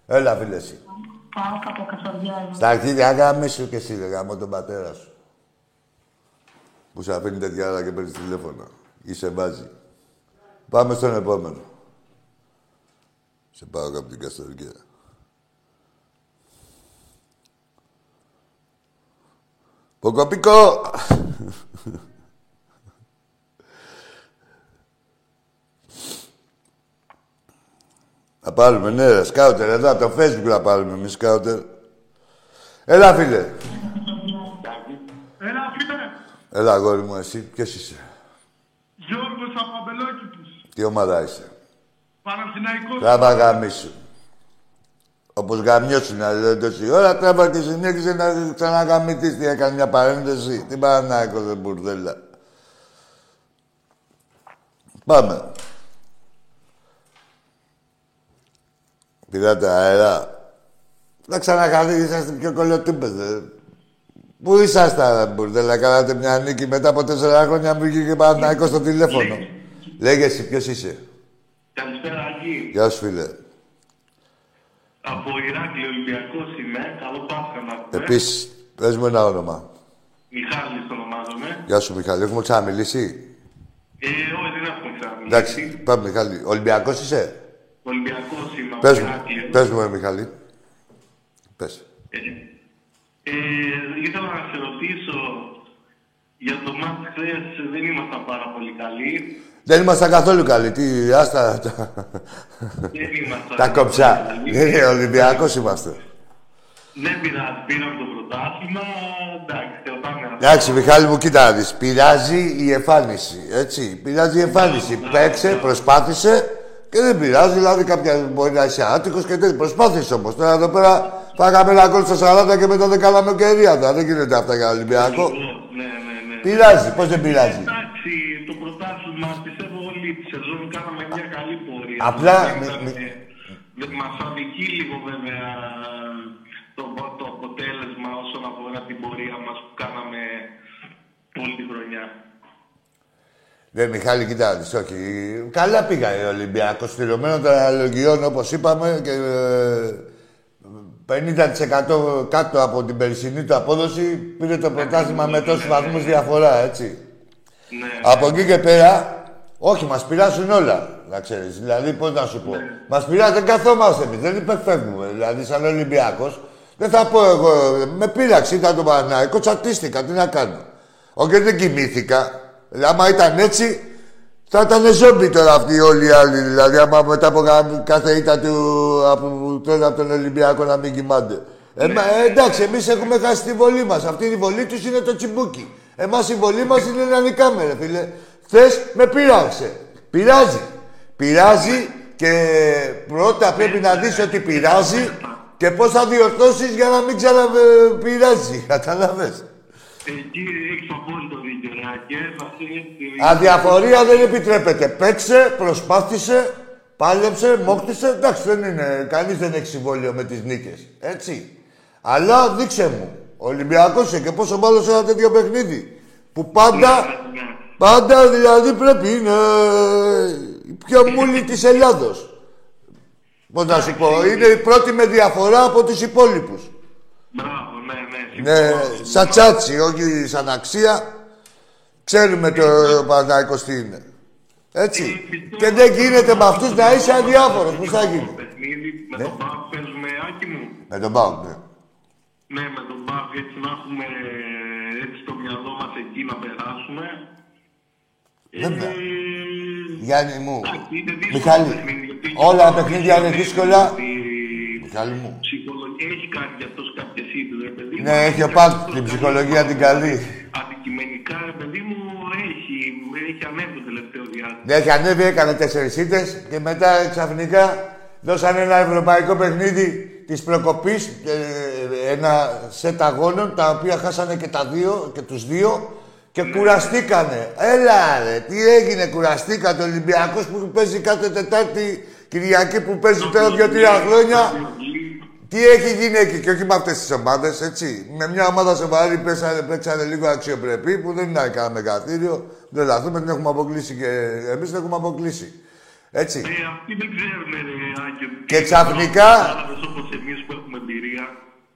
Έλα, φίλε εσύ. Πάω από Κασοριά. Στα αρχίδια γάμισου και εσύ, ρε, γάμω τον πατέρα σου. Που σε αφήνει τέτοια ώρα και παίρνεις τηλέφωνο. Ή σε βάζει. Πάμε στον επόμενο. Σε πάω από την Καστοριά. Ποκοπικό! Θα πάρουμε, ναι, ρε, σκάουτερ, εδώ από το facebook θα πάρουμε εμείς σκάουτερ. Έλα, φίλε. Έλα, φίλε. Έλα, αγόρι μου, εσύ, ποιος είσαι; Γιώργος από Αμπελόκηπους. Τι ομάδα είσαι; Παναθηναϊκός. Τράβα γαμίσου. Όπως γαμιώσουν, δηλαδή, τόση ώρα, τράβα και συνέχισε να ξαναγαμιτείς. Τι έκανε μια παρένθεση. Τι παρανάκο, δεν μπουρδέλα. Πάμε. Πηράτε αέρα. Να ξανακαθίσει, είσαστε πιο κολοτούμπες, δε. Πού ήσασταν, μπουρδέλα, κάνατε μια νίκη μετά από τέσσερα χρόνια μου βγήκε Παναθηναϊκό στο τηλέφωνο. Λέγε εσύ, ποιος είσαι; Καλησπέρα, Άγγι. Γεια σου, φίλε. Από Ηράκλειο Ολυμπιακός είμαι. Καλό Πάσχα να πούμε. Επίσης, πες μου ένα όνομα. Μιχάλης ονομάζομαι. Γεια σου, Μιχάλη. Έχουμε ξαναμιλήσει; Ε, όχι, δεν έχουμε ξαναμιλήσει. Εντάξει, πάμε, Μιχάλη. Ολυμπιακός είσαι; Ολυμπιακός είμαι από Πες μου, Ηράκλειο. πες μου, ε, Μιχάλη. Πες. Ε, ε, ήθελα να σε ρωτήσω για το μάτς χθες δεν ήμασταν πάρα πολύ καλοί. Δεν ήμασταν καθόλου καλοί. Τι, άστα τα, Δεν ήμασταν τα κοψά. καλοί. Δεν είναι Ολυμπιακός είμαστε. Δεν πειράζει, πήραμε το πρωτάθλημα. Εντάξει, κρατάμε ένα. Εντάξει, Μιχάλη μου, κοίτα να δεις. Πειράζει η εμφάνιση, έτσι. Πειράζει η εμφάνιση. Παίξε, προσπάθησε και δεν πειράζει. Δηλαδή, κάποια μπορεί να είσαι άτυχος και τέτοιο. Προσπάθησε όμως. Τώρα εδώ πέρα φάγαμε ένα γκολ στο 40 και μετά δεν κάναμε ευκαιρία. τώρα. Δεν γίνεται αυτά για Ολυμπιακό. Ναι, ναι, ναι. Πειράζει, πώς δεν πειράζει; Εντάξει, το πρωτάθλημα πιστεύω όλη τη σεζόν κάναμε μια καλή πορεία. Απλά, Δεν μη- ήταν, μη- ε, δεν μας αδικεί λίγο βέβαια το, το αποτέλεσμα όσον αφορά την πορεία μας που κάναμε όλη τη χρονιά. Ναι, Μιχάλη, κοίτα, δεις, όχι. Καλά πήγα ο Ολυμπιακός, στηρωμένο των αναλογιών, όπως είπαμε, και ε, 50% κάτω από την περσινή του απόδοση πήρε το πρωτάθλημα με τόσους βαθμούς διαφορά, έτσι. Ναι, Από εκεί και πέρα, όχι, μας πειράσουν όλα, να ξέρεις. Δηλαδή, πώς να σου πω. Μας πειράζει, δεν καθόμαστε εμείς, δεν υπερφεύγουμε. Δηλαδή, σαν Ολυμπιακός, δεν θα πω εγώ, με πείραξε, ήταν το Παναθηναϊκό, τσατίστηκα, τι να κάνω. Όχι, δεν κοιμήθηκα. Δηλαδή, άμα ήταν έτσι, θα ήταν ζόμπι τώρα αυτοί όλοι οι άλλοι. Δηλαδή, άμα μετά από κα- κάθε ήττα του από, τώρα από τον Ολυμπιακό να μην κοιμάται. Ε, μα, ε, εντάξει, εμείς έχουμε χάσει τη βολή μας. Αυτή η βολή τους είναι το τσιμπούκι. Εμάς η βολή μας είναι να νικάμε, ρε φίλε. Χθε με πειράξε. Πειράζει. Πειράζει και πρώτα πρέπει να δεις ότι πειράζει και πώς θα διορθώσεις για να μην ξαναπειράζει. Κατάλαβες. Εκεί έχεις απόλυτο δίκιο, ρε Άγγε. Αυτή είναι- Αδιαφορία δεν επιτρέπεται. Παίξε, προσπάθησε, πάλεψε, μόκτησε. Εντάξει, δεν είναι. Κανείς δεν έχει συμβόλαιο με τις νίκες. Έτσι. Αλλά δείξε μου. Ο Ολυμπιακός είσαι και πόσο μάλλον σε ένα τέτοιο παιχνίδι. Που πάντα, Ναι. πάντα δηλαδή πρέπει είναι η πιο μούλη της Ελλάδος. Πώς να σου πω, είναι η πρώτη με διαφορά από τους υπόλοιπους. Μπράβο, ναι, ναι. Ναι, συμφωνώ. σαν τσάτσι, όχι σαν αξία. Ξέρουμε το Παναθηναϊκός τι είναι. Έτσι. Και δεν γίνεται με αυτούς να είσαι αδιάφορος. Πώς θα γίνει; Παιχνίδι με τον Μπάουκ παίζουμε, Άκη μου. Με τον Πάουκ, ναι. Ναι, με τον Μπάουκ έτσι να έχουμε έτσι το μυαλό μας εκεί να περάσουμε. Βέβαια. Ε, Γιάννη μου, εντάξει, είναι δύσκολο Μιχάλη, παιχνίδι, γιατί όλα τα και παιχνίδια είναι βλέπεις δύσκολα. Ότι Μιχάλη μου. ψυχολογία- Έχει κάνει κι αυτός κάποιες ήττες, ρε παιδί μου; Ναι, έχει ο Και Πάουκ αυτός την κάνει ψυχολογία την καλή. Αντικειμενικά, ρε παιδί μου, έχει, έχει ανέβει το τελευταίο διάστημα. Ναι, έχει ανέβει, έκανε τέσσερις ήττες και μετά ξαφνικά δώσανε ένα ευρωπαϊκό παιχνίδι της προκοπής, ε, ένα σετ αγώνων, τα οποία χάσανε και τα δύο, και τους δύο και κουραστήκανε. Έλα ρε, τι έγινε, κουραστήκατε. Ο Ολυμπιακός που παίζει κάθε Τετάρτη, Κυριακή που παίζει τώρα δύο-τρία χρόνια. Τι έχει γίνει εκεί και όχι με αυτές τις ομάδες, έτσι. Με μια ομάδα σοβαρή παίξανε, παίξανε λίγο αξιοπρεπή που δεν είναι κανένα μεγαθύριο. Δεν λαθούμε, την έχουμε αποκλείσει και εμείς την έχουμε αποκλείσει. Έτσι. Ε, αυτοί δεν ξέρουν, ρε Άγγελ. Και ξαφνικά- Όπως εμείς που έχουμε εμπειρία.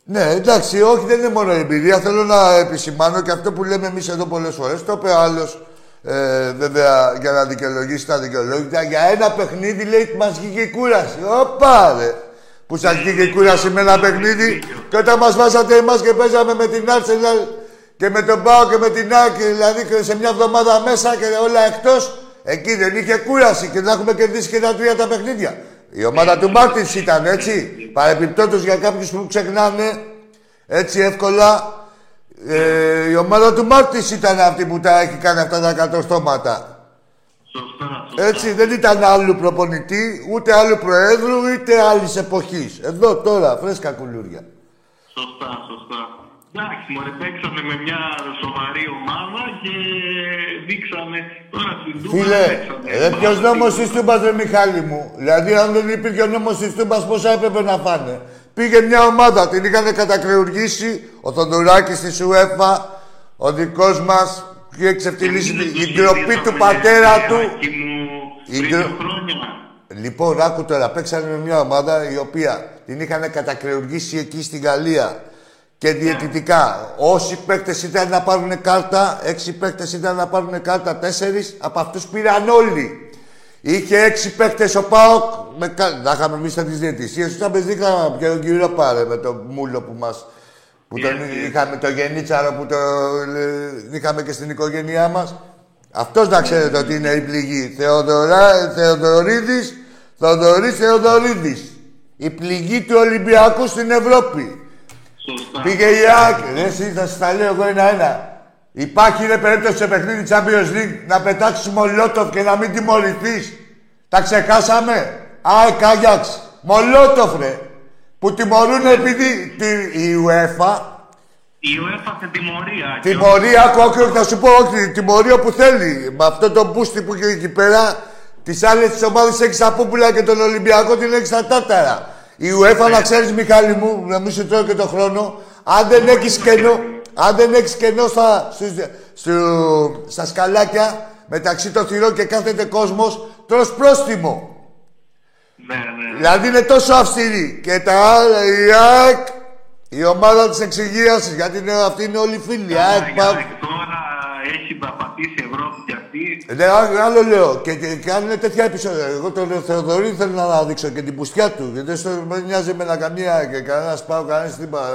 Ναι, εντάξει, όχι, δεν είναι μόνο η εμπειρία. Θέλω να επισημάνω και αυτό που λέμε εμείς εδώ πολλές φορές. Το είπε άλλος, ε, βέβαια, για να δικαιολογήσει τα δικαιολόγητα. Για ένα παιχνίδι λέει μα βγήκε η κούραση. Όπα, ρε. Που σας βγήκε η κούραση με ένα παιχνίδι και όταν μας βάζατε εμάς και παίζαμε με την Arsenal και με τον ΠΑΟ και με την ΑΕΚ, δηλαδή και σε μια εβδομάδα μέσα και όλα εκτός, εκεί δεν είχε κούραση και να έχουμε κερδίσει και τα τρία τα παιχνίδια. Η ομάδα του Μάρτινς ήταν έτσι. Παρεπιπτόντως για κάποιους που ξεχνάνε έτσι εύκολα. Ε, η ομάδα του Μάρτιν ήταν αυτή που τα έχει κάνει αυτά τα κατορθώματα. Σωστά, σωστά. Έτσι, δεν ήταν άλλου προπονητή, ούτε άλλου προέδρου, ούτε άλλης εποχής. Εδώ τώρα, φρέσκα κουλούρια. Σωστά, σωστά. Εντάξει, μωρέ, παίξανε με μια σοβαρή ομάδα και δείξανε τώρα στην Τούμπα. Φίλε, παίξανε. ρε ποιος Πάρα νόμος πολύ. της Τούμπας, ρε Μιχάλη μου; Δηλαδή, αν δεν υπήρχε ο νόμος της Τούμπας, πόσα έπρεπε να φάνε; Πήγε μια ομάδα, την είχαν κατακρεουργήσει, ο Θοδωράκης της UEFA, ο δικός μας, που είχε ξεφτυλίσει Εμείς την τους η ντροπή του γυρίσαμε, πατέρα ρε, του. Άκη μου, Η πριν ντρο- δύο χρόνια. Λοιπόν, άκου τώρα, παίξανε με μια ομάδα η οποία την είχαν κατακρεουργήσει εκεί στην Γαλλία και διαιτητικά. Όσοι παίκτες ήταν να πάρουν κάρτα, έξι παίκτες ήταν να πάρουν κάρτα, τέσσερις, από αυτούς πήραν όλοι. Είχε έξι παίκτες ο ΠΑΟΚ, με κα... να είχαμε εμείς τις διαιτησίες, ήταν πεζίκα και τον κύριο Πάρε με το μούλο που μας... Που τον Yes, yes. είχαμε το γενίτσαρο που το ε, είχαμε και στην οικογένειά μας. Αυτός να ξέρετε ότι είναι η πληγή. Θεοδωρά, Θεοδωρίδης, Θεοδωρής Θεοδωρίδης. Η πληγή του Ολυμπιακού στην Ευρώπη. Σωστά. Πήγε η ΑΕΚ. Ρε, εσύ θα σας τα λέω εγώ ένα-ένα. Υπάρχει ρε περίπτωση σε παιχνίδι Champions League να πετάξεις Μολότοφ και να μην τιμωρηθείς. Τα ξεχάσαμε. ΑΕΚ Άγιαξ. Μολότοφ ρε. Που τιμωρούν επειδή τη, η UEFA Η UEFA σε τιμωρία. και Τιμωρία, άκου, άκου, θα σου πω, όχι, τιμωρία που θέλει. Με αυτό το μπούστι που έχει εκεί πέρα, τις άλλες τις ομάδες έχεις στα πούπουλα και τον Ολυμπιακό την έχεις στα τάρταρα. Η UEFA, να ξέρεις, Μιχάλη μου, να μην σου τρώω και τον χρόνο, αν δεν έχεις κενό, αν δεν έχεις κενό στα, στους- στου- στα σκαλάκια μεταξύ των θυρών και κάθεται κόσμος, τρως πρόστιμο. Ναι, ναι. Δηλαδή είναι τόσο αυστηρή. Και τα άλλα, η ΑΕΚ, η ομάδα της εξυγίασης, γιατί είναι, αυτοί είναι όλοι φίλοι. Καλά, ΑΕΚ, η ΠΑΟΚ. ΑΕΚ τώρα έχει να πατήσει Ευρώπη κι αυτή. Ναι, α- άλλο λέω. Και, και κάνουν τέτοια επεισόδια. Εγώ τον Θεοδωρή θέλω να αναδείξω και την πουστιά του. Γιατί στο δεν νοιάζει με καμία και κανένας πάω, κανένα τίποτα.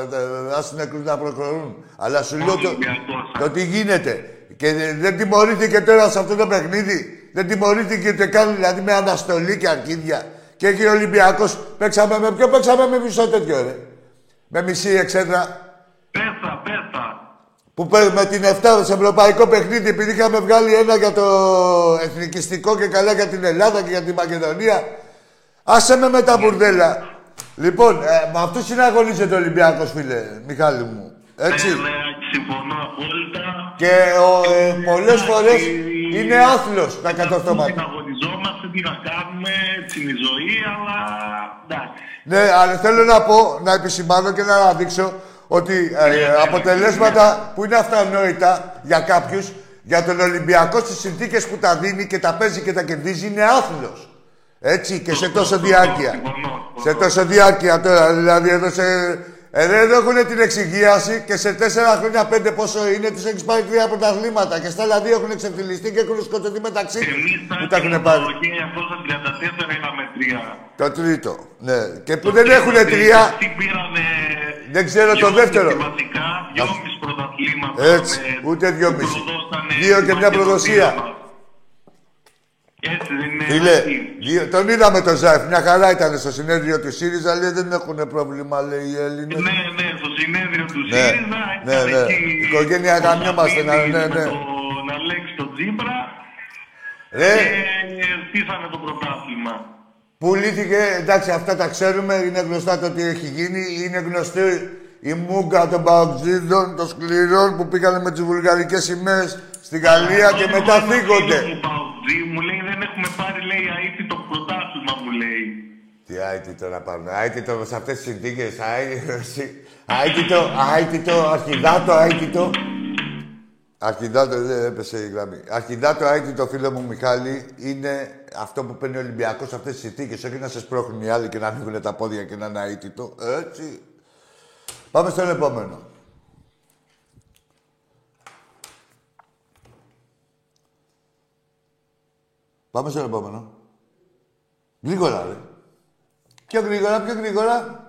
Α την νεκρού να προχωρούν. Αλλά σου λέω το, Ολυμπιακός. το τι γίνεται. Και δεν- δεν τιμωρήθηκε τώρα σε αυτό το παιχνίδι. Δεν τιμωρήθηκε ούτε καν δηλαδή με αναστολή και αρκίδια. Και εκεί ο Ολυμπιακός παίξαμε με ποιο παίξαμε με μισό τέτοιο ρε. Με μισή εξέδρα. Πέσα, πέσα. Που παίρνουμε την 7 σε ευρωπαϊκό παιχνίδι επειδή είχαμε βγάλει ένα για το εθνικιστικό και καλά για την Ελλάδα και για την Μακεδονία. Άσε με με τα μπουρδέλα. Λοιπόν, ε, με αυτούς συναγωνίζεται ο Ολυμπιακός, φίλε, Μιχάλη μου. Έτσι. Ναι, ναι, συμφωνώ απόλυτα. Και ο, ε, πολλές φορές είναι άθλος τα κατορθώματα. Συναγωνιζόμαστε, τι να κάνουμε, έτσι είναι η ζωή, αλλά εντάξει. Ναι, αλλά θέλω να πω, να επισημάνω και να αναδείξω ότι ε, αποτελέσματα που είναι αυτονόητα για κάποιους, για τον Ολυμπιακό στις συνθήκες που τα δίνει και τα παίζει και τα κερδίζει είναι άθλος. Έτσι, και σε τόσο διάρκεια. Συμφωνώ, Σε συμφωνώ. τόσο διάρκεια τώρα, δηλαδή εδώ σε... Εδώ εδώ έχουν την εξυγίαση και σε τέσσερα χρόνια, πέντε πόσο είναι, του έχεις πάρει τρία πρωταθλήματα. Και στα άλλα δύο έχουν εξεφυλιστεί και έχουν σκοτωθεί μεταξύ τους Εμείς που τα έχουν τα πάρει. και αυτό στα 34 είχαμε τρία. Το τρίτο. Ναι. Και που δεν έχουν τρία, Τι πήραμε... Δεν ξέρω το δυόμιση δεύτερο. Βασικά, δυόμιση πρωταθλήματα. Έτσι, με- ούτε που δυόμιση. προδώσανε Δύο τη και μια Μακεδονία προδοσία. μας. Έτσι δεν είναι. Φίλε, έτσι. δύο- τον είδαμε τον Ζάεφ. Μια χαρά ήταν στο συνέδριο του ΣΥΡΙΖΑ. Λέει δεν έχουν πρόβλημα, λέει οι Έλληνες. Ναι, ναι, στο συνέδριο του Ναι, ΣΥΡΙΖΑ ναι, ήταν ναι. εκεί Οικογένεια ο γαμιόμαστε, ναι, Σαββίδης ναι, με ναι. τον Αλέξη τον Τζίπρα Ρε, και στήσανε το πρωτάθλημα. πουλήθηκε, εντάξει, αυτά τα ξέρουμε, είναι γνωστά το τι έχει γίνει. Είναι γνωστή η μούγκα των παοξίδων, των σκληρών που πήγανε με τις βουλγαρικές σημαίες στη Γαλλία και μετά Ένα φίλο θίγονται. μου, Παουτζή, μου λέει δεν έχουμε πάρει λέει αίτη το πρωτάθλημα μου λέει. Τι άιτητο να πάρουμε, άιτητο σε αυτές τις συνθήκες, άιτητο, άιτητο, αρχιδάτο, άιτητο. Αρχιδάτο, δεν έπεσε η γραμμή. Αρχιδάτο, άιτητο, φίλο μου Μιχάλη, είναι αυτό που παίρνει ο Ολυμπιακός σε αυτές τις συνθήκες, όχι να σε σπρώχνουν οι άλλοι και να ανοίγουν τα πόδια και να είναι αίτητο. Έτσι. Πάμε στον επόμενο. Πάμε στον επόμενο. Γρήγορα, ρε. Πιο γρήγορα, πιο γρήγορα.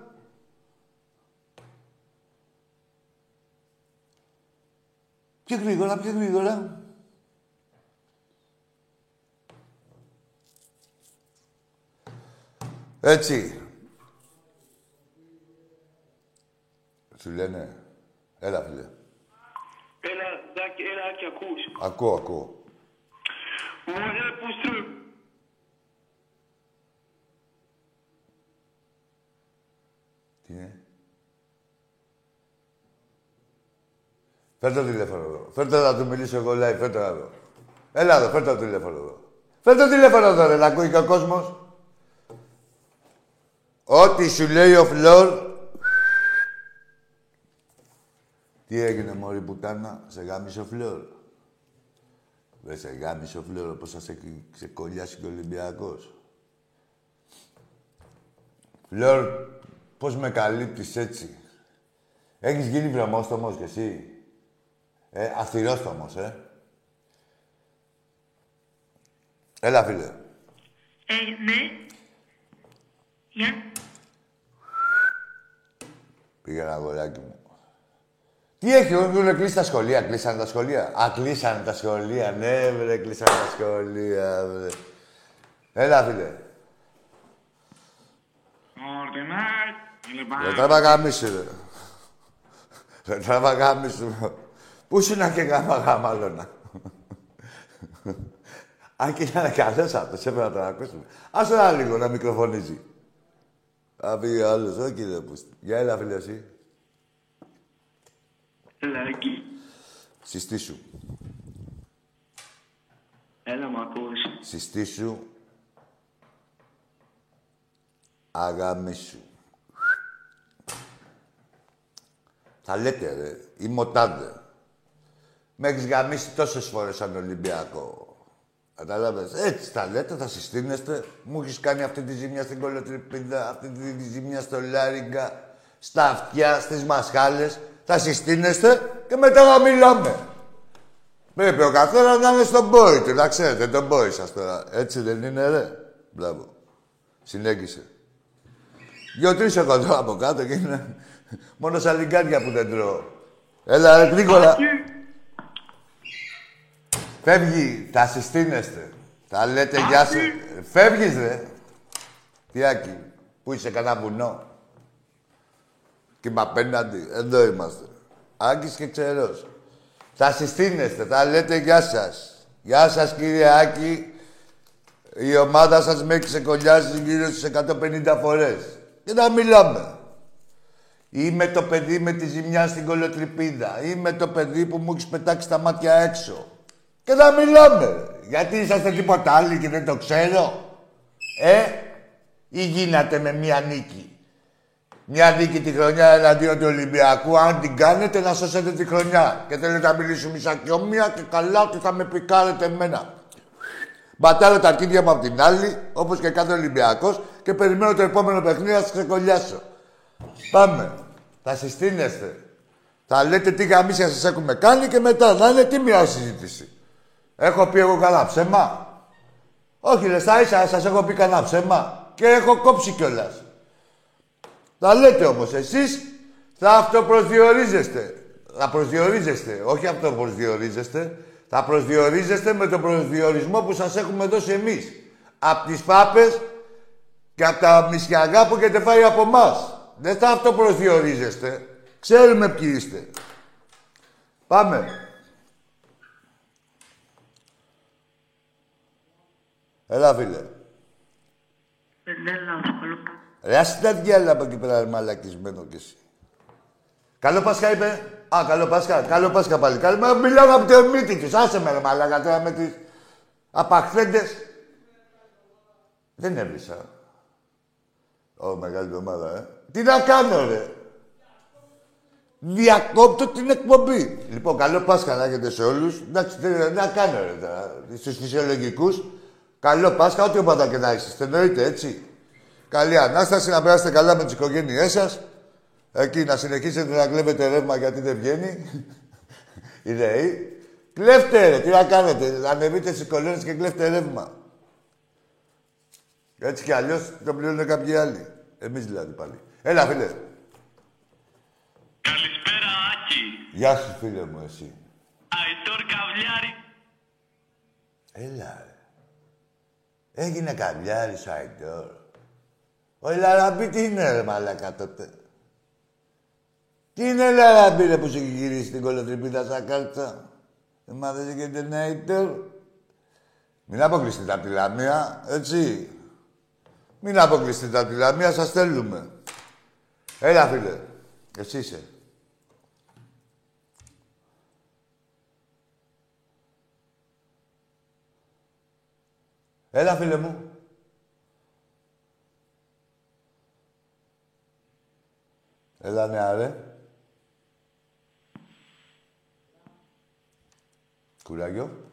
Πιο γρήγορα, πιο γρήγορα. Έτσι. Σου λένε. Έλα, φίλε. Έλα, Ντάκη, έλα και ακούς. Ακούω, ακούω. Μωρέ, πούστρου. Τι είναι. Φέρτε το τηλέφωνο εδώ. Φέρτε να του μιλήσω εγώ live. Φέρτε εδώ. Έλα εδώ, φέρτε το τηλέφωνο εδώ. Φέρτε το τηλέφωνο εδώ, ρε, να ακούει και ο κόσμος. Ό,τι σου λέει ο Φλόρ... Τι έγινε, μωρή πουτάνα, σε γάμισε ο Φλόρ. Δεν σε γάμισε ο Φλόρ, όπως σας έχει ξεκολλιάσει και ο Ολυμπιακός. Φλόρ, πώς με καλύπτεις έτσι; Έχεις γίνει βρωμόστομος κι εσύ; Ε, αυθυρόστομος, ε. Έλα, φίλε. Ε, ναι. Γεια. Πήγαινα, αγοράκι μου. Τι έχει, έχουν κλείσει τα σχολεία, κλείσανε τα σχολεία. Α, κλείσανε τα σχολεία, ναι, βρε, κλείσανε τα σχολεία, βρε. Έλα, φίλε. Ορτινάκ, λοιπόν. Δεν τράβα γάμισου, ρε. Δεν τράβα γάμισου. Πού σου να και γάμα γάμαλωνα. Αν και ήταν καλός αυτός, έπρεπε να τον ακούσουμε. Άσε ένα λίγο να μικροφωνίζει. Θα πει ο άλλος, όχι κύριε Πούστη. Γεια, έλα, φίλε, εσύ. Έλα, εκεί. Συστήσου. Έλα, μ' ακούς. Συστήσου. Αγαμίσου. Θα λέτε, ρε. Είμαι ο τάδε. Με έχεις γαμίσει τόσες φορές σαν Ολυμπιακό. Κατάλαβες. Έτσι τα λέτε, θα συστήνεστε. Μου έχεις κάνει αυτή τη ζημιά στην κολοτριπίδα, αυτή τη ζημιά στο Λάριγκα, στα αυτιά, στις μασχάλες. Θα συστήνεστε και μετά να μιλάμε. Πρέπει ο καθένας να είναι στον πόη του, να ξέρετε, τον πόη σας τώρα. Έτσι δεν είναι, ρε. Μπράβο. Συνέγγισε. Δυο-τρεις εγώ τώρα από κάτω και είναι μόνο σαλιγκάρια που δεν τρώω. Έλα, ρε, γρήγορα. Φεύγει, θα συστήνεστε. Θα λέτε γεια σας. Φεύγεις, ρε. Τι άκη, πού είσαι, κανένα βουνό; Και είμαι απέναντι, εδώ είμαστε. Άκης και ξερός. Θα συστήνεστε, θα λέτε γεια σας. Γεια σας, κύριε Άκη. Η ομάδα σας με έχει ξεκολλιάσει γύρω στις 150 φορές. Και να μιλάμε. Είμαι το παιδί με τη ζημιά στην κολοτριπίδα. Είμαι το παιδί που μου έχεις πετάξει τα μάτια έξω. Και να μιλάμε. Γιατί είσαστε τίποτα άλλοι και δεν το ξέρω. Ε, ή γίνατε με μία νίκη. Μια νίκη τη χρονιά εναντίον του Ολυμπιακού. Αν την κάνετε, να σώσετε τη χρονιά. Και θέλετε να μιλήσουμε σαν και ομοία και καλά ότι θα με πικάρετε εμένα. Μπατάρω τα αρχίδια μου από την άλλη, όπως και κάθε Ολυμπιακός, και περιμένω το επόμενο παιχνίδι να σας ξεκολλιάσω. Πάμε. Θα συστήνεστε. Θα λέτε τι γαμίσια σας έχουμε κάνει και μετά να είναι τι μια συζήτηση. Έχω πει εγώ καλά ψέμα; Όχι, ρε, στα ίσα σας έχω πει κανένα ψέμα. Και έχω κόψει κιόλας. Θα λέτε όμως εσείς θα αυτοπροσδιορίζεστε. Θα προσδιορίζεστε. Όχι αυτοπροσδιορίζεστε. Θα προσδιορίζεστε με τον προσδιορισμό που σας έχουμε δώσει εμείς. Απ' τις πάπες και από τα μισιαγά που έχετε φάει από εμά. Δεν θα αυτοπροσδιορίζεστε. Ξέρουμε ποιοι είστε. Πάμε. Έλα, φίλε. Δεν λάθος, καλό. Ρε, ας τα διάλα από εκεί πέρα, ρε, μαλακισμένο κι εσύ. Καλό Πάσχα είπε. Α, καλό Πάσχα. Καλό Πάσχα πάλι. Καλό... Μα μιλάω από το μύτη τους. Άσε με, ρε, μαλάκα, τώρα με τις απαχθέντες. Δεν έβρισα. Ω, μεγάλη εβδομάδα, ε. Τι να κάνω, ρε. Διακόπτω την εκπομπή. Λοιπόν, καλό Πάσχα να έχετε σε όλους. Εντάξει, τι να κάνω, ρε, τώρα. Στους φυσιολογικούς. Καλό Πάσχα, ό,τι ομάδα και να είστε. Εννοείται, έτσι. Καλή Ανάσταση, να περάσετε καλά με τις οικογένειές σας. Εκεί να συνεχίσετε να κλέβετε ρεύμα γιατί δεν βγαίνει. Η ΔΕΗ. Κλέφτε ρε, τι να κάνετε. Ανεβείτε στις κολόνες και κλέφτε ρεύμα. Έτσι κι αλλιώς το πληρώνουν κάποιοι άλλοι. Εμείς δηλαδή πάλι. Έλα, φίλε. Καλησπέρα, Άκη. Γεια σου, φίλε μου, εσύ. Αϊτόρ Καβλιάρη. Έλα, ρε. Έγινε καβλιάρης, Αϊτόρ. Ο Λαραμπή τι είναι ρε μαλάκα τότε; Τι είναι Λαραμπή ρε που σου έχει γυρίσει την κολοτριπίδα στα κάρτσα. Ε, Μάθες και την Νέιτερ. Μην αποκλειστείτε από τη Λαμία, έτσι. Μην αποκλειστείτε από τη Λαμία, σας θέλουμε. Έλα φίλε, εσύ είσαι. Έλα φίλε μου. Έλα, νεαρέ. Κουράγιο.